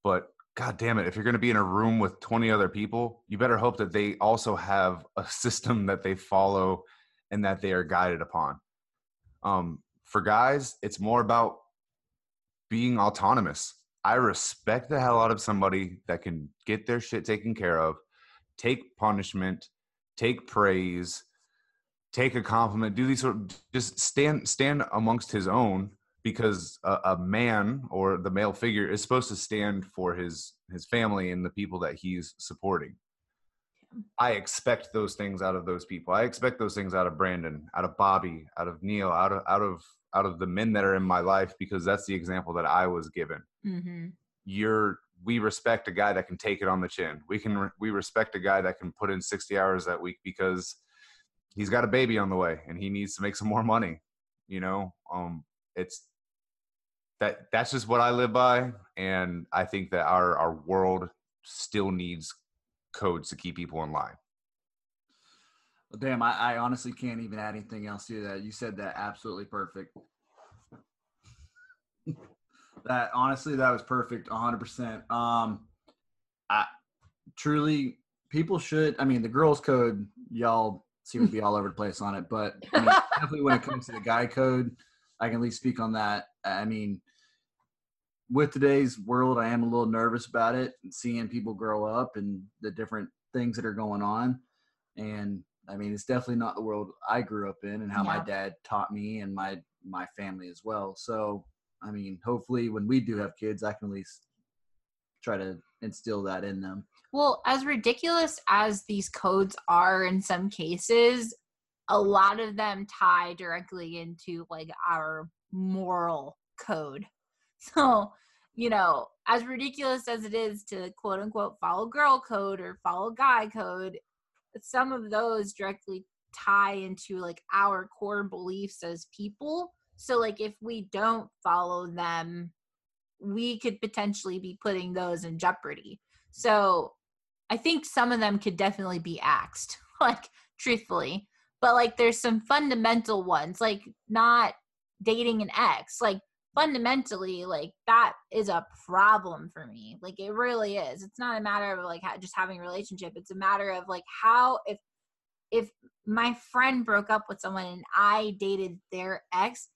but god damn it if you're going to be in a room with 20 other people you better hope that they also have a (laughs) system that they follow and that they are guided upon. Um, for guys it's more about being autonomous. I respect the hell out of somebody that can get their shit taken care of take punishment take praise take a compliment do these sort of just stand stand amongst his own because a, a, man or the male figure is supposed to stand for his his family and the people that he's supporting i expect those things out of those people. I expect those things out of brandon out of bobby out of neil out of out of out of the men that are in my life because that's the example that i was given. Mm-hmm. you're we respect a guy that can take it on the chin. We can we respect a guy that can put in 60 hours that week because he's got a baby on the way and he needs to make some more money you know? Um it's that that's just what I live by, and I think that our our world still needs codes to keep people in line. Well, damn, I, I honestly can't even add anything else to that. You said that absolutely perfect. (laughs) that honestly, that was perfect, hundred percent. Um, I truly, people should. I mean, the girls' code, y'all seem to be all over the place on it, but I mean, (laughs) definitely when it comes to the guy code, I can at least speak on that. I mean, with today's world, I am a little nervous about it and seeing people grow up and the different things that are going on. And I mean, it's definitely not the world I grew up in and how yeah. my dad taught me and my my family as well. So, I mean, hopefully when we do have kids, I can at least try to instill that in them. Well, as ridiculous as these codes are in some cases, a lot of them tie directly into like our moral code (laughs) So, you know, as ridiculous as it is to quote unquote follow girl code or follow guy code, some of those directly tie into like our core beliefs as people. So, like, if we don't follow them, we could potentially be putting those in jeopardy. So, I think some of them could definitely be axed, (laughs) like, truthfully. But, like, there's some fundamental ones, like, not dating an ex. Like, fundamentally like that is a problem for me like it really is it's not a matter of like just having a relationship it's a matter of like how if if my friend broke up with someone and i dated their ex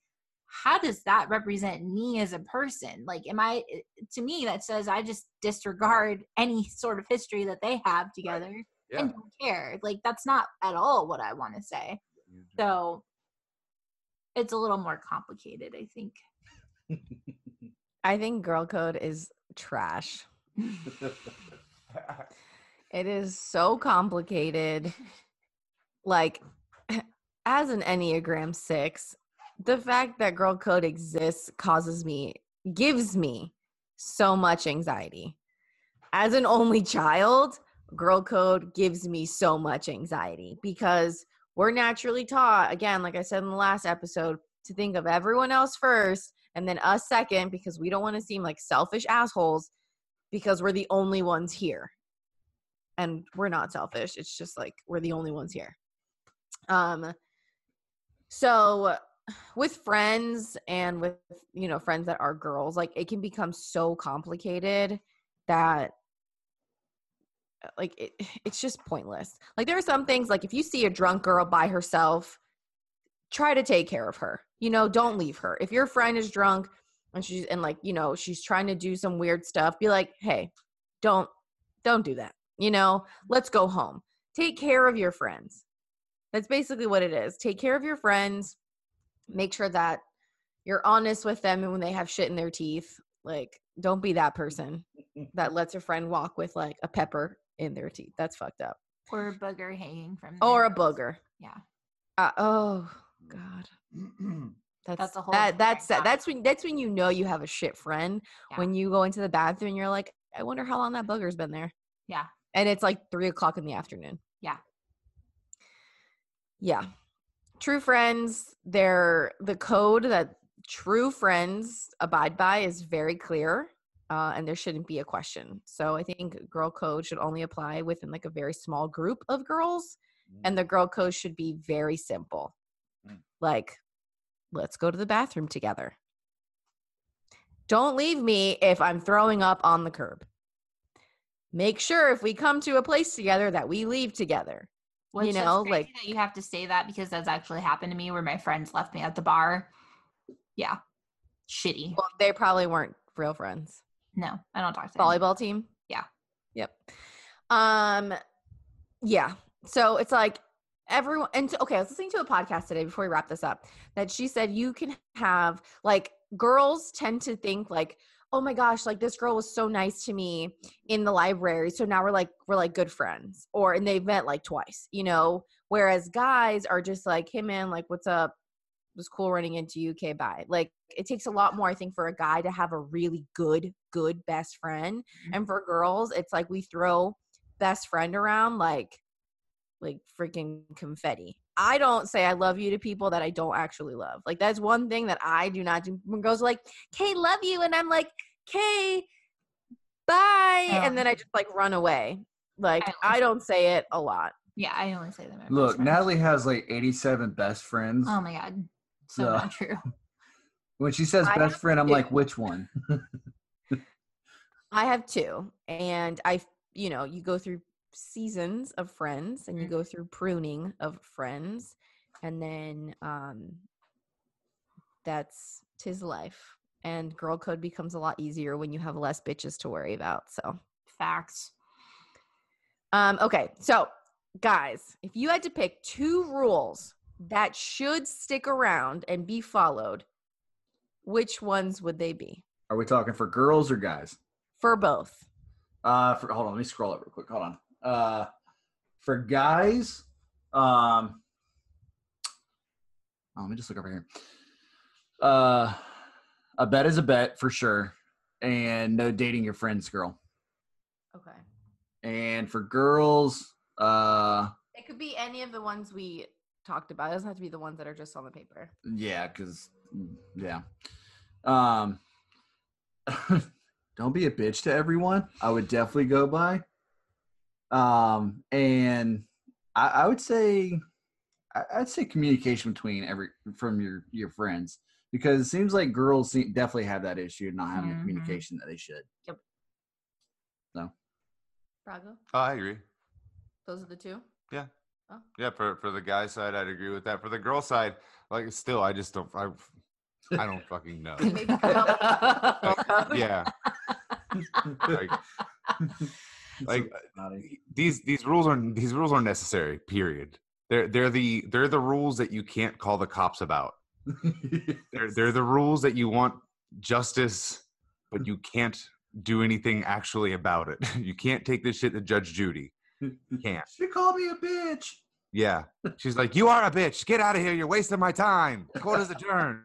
how does that represent me as a person like am i to me that says i just disregard any sort of history that they have together Yeah. and don't care. Like that's not at all what I want to say. Mm-hmm. So it's a little more complicated, I think. (laughs) I think girl code is trash. (laughs) It is so complicated. (laughs) Like, as an Enneagram 6, the fact that girl code exists causes me, gives me so much anxiety. As an only child, girl code gives me so much anxiety because we're naturally taught, again, like I said in the last episode, to think of everyone else first and then us second because we don't want to seem like selfish assholes because we're the only ones here. And we're not selfish it's just like we're the only ones here. Um so with friends and with you know friends that are girls like it can become so complicated that like it, it's just pointless. Like there are some things like if you see a drunk girl by herself try to take care of her you know don't leave her. If your friend is drunk and she's and like you know she's trying to do some weird stuff be like hey don't don't do that you know let's go home. Take care of your friends. That's basically what it is. Take care of your friends. Make sure that you're honest with them and when they have shit in their teeth. Like don't be that person (laughs) that lets a friend walk with like a pepper in their teeth. That's fucked up. Or a booger hanging from or a their- booger. Yeah. uh, oh god (clears throat) that's, That's a whole that, that's topic. that's when that's when you know you have a shit friend Yeah. when you go into the bathroom and you're like i wonder how long that booger's been there Yeah. and it's like three o'clock in the afternoon Yeah. yeah true friends they're the code that true friends abide by is very clear uh, and there shouldn't be a question so i think girl code should only apply within like a very small group of girls and the girl code should be very simple Mm. Like let's go to the bathroom together don't leave me if i'm throwing up on the curb make sure if we come to a place together that we leave together Which you know, like- that you have to say that because that's actually happened to me where my friends left me at the bar. Yeah. Shitty. well they probably weren't real friends No, I don't talk to them. volleyball team Yeah. yep um yeah so it's like everyone and okay i was listening to a podcast today before we wrap this up that she said you can have like girls tend to think like oh my gosh like this girl was so nice to me in the library so now we're like we're like good friends or and they've met like twice you know? Whereas guys are just like hey man like what's up? It was cool running into you okay bye. Like it takes a lot more i think for a guy to have a really good good best friend mm-hmm. and for girls it's like we throw best friend around like like freaking confetti i don't say i love you to people that i don't actually love like that's one thing that i do not do when girls are like kay love you and i'm like kay bye Yeah. and then i um just like run away like I i don't say it a lot Yeah, I only say them. Look. Natalie has like 87 best friends. Oh my god. So so not true. (laughs) when she says I best have friend, I'm like, which one? (laughs) I have two, and I, you know, you go through seasons of friends, and you go through pruning of friends, and then um, that's tis life. And girl code becomes a lot easier when you have less bitches to worry about. So, Facts. um, okay, so guys, if you had to pick two rules that should stick around and be followed, which ones would they be Are we talking for girls or guys? for both? Uh, for, hold on, let me scroll up real quick. Hold on. Uh, for guys, um, oh, let me just look over here. Uh, a bet is a bet for sure, and no dating your friend's girl. Okay. And for girls, uh, It could be any of the ones we talked about. It doesn't have to be the ones that are just on the paper. yeah, because yeah, um, (laughs) don't be a bitch to everyone. I would definitely go by. Um, and I, I would say, I, I'd say communication between every from your your friends because it seems like girls se- definitely have that issue of not having Mhm. the communication that they should. Yep. No. Brago, Oh, I agree. those are the two. Yeah, Yeah. for for the guy side, I'd agree with that. For the girl side, like still, I just don't. I, I don't fucking know. Maybe come up with girl code. Yeah, (laughs) like, Like uh, these these rules are these rules are necessary. Period. They're they're the they're the rules that you can't call the cops about. (laughs) They're they're the rules that you want justice, but you can't do anything actually about it. (laughs) You can't take this shit to Judge Judy. Can't. She called me a bitch. Yeah. She's like, You are a bitch. Get out of here. You're wasting my time. Court is adjourned.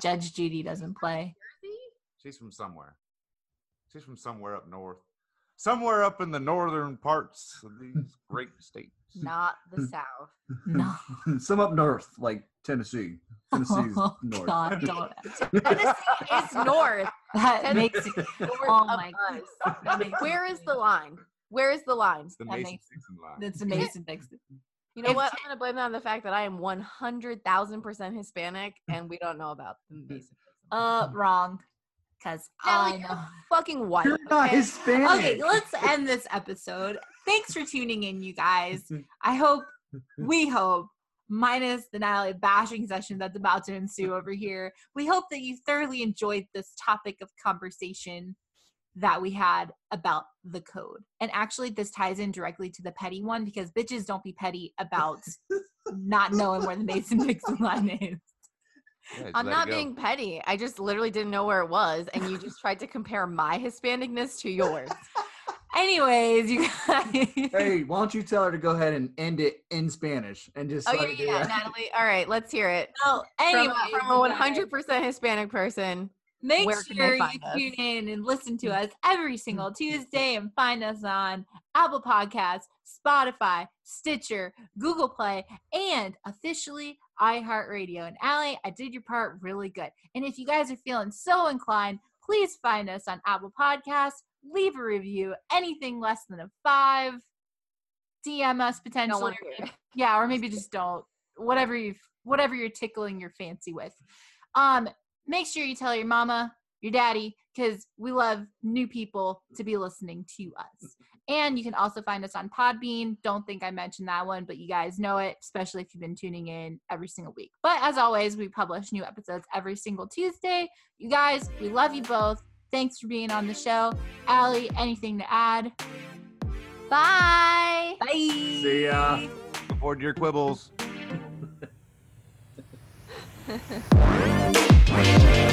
Judge Judy doesn't play. She's from somewhere. She's from somewhere up north. Somewhere up in the northern parts of these (laughs) great states. Not the hmm. South. Hmm. No. Some up north, like Tennessee. Tennessee's Oh, north. God, don't. (laughs) Tennessee is north. That Tennessee makes it. (laughs) Oh my us. that makes Where it is the line? Where is the line? It's the That Mason makes- Dixon line. That's amazing. Dixon. You know If- what? I'm gonna blame that on the fact that I am 100,000% Hispanic and we don't know about the hmm. Mason. Uh, wrong. Because I you're know. Fucking white. You're not okay? Hispanic. Okay, let's end this episode. Thanks for tuning in, you guys. (laughs) I hope, we hope, minus the Natalie bashing session that's about to ensue over here, we hope that you thoroughly enjoyed this topic of conversation that we had about the code. And actually, this ties in directly to the petty one because bitches don't be petty about (laughs) not knowing where the Mason Dixon line is. Yeah, I'm not being petty. I just literally didn't know where it was, and you just tried to compare my Hispanicness to yours. (laughs) Anyways, you guys. Hey, why don't you tell her to go ahead and end it in Spanish and just Oh let yeah, it yeah, that? (laughs) All All right, let's hear it. So, From, anyways, from you a 100% Hispanic person. Make Where can they sure you us? tune in and listen to mm. us every single Tuesday and find us on Apple Podcasts, Spotify, Stitcher, Google Play, and officially iHeartRadio. And Allie, I did your part really good. And if you guys are feeling so inclined, please find us on Apple Podcasts, leave a review, anything less than a five. DM us potentially. (laughs) yeah or maybe just don't whatever you whatever you're tickling your fancy with um make sure you tell your mama your daddy because we love new people to be listening to us and you can also find us on podbean. Don't think i mentioned that one but you guys know it especially if you've been tuning in every single week. But as always we publish new episodes every single tuesday. You guys we love you both. Thanks for being on the show. Allie, anything to add? Bye. bye. See ya. Look forward to your quibbles. (laughs)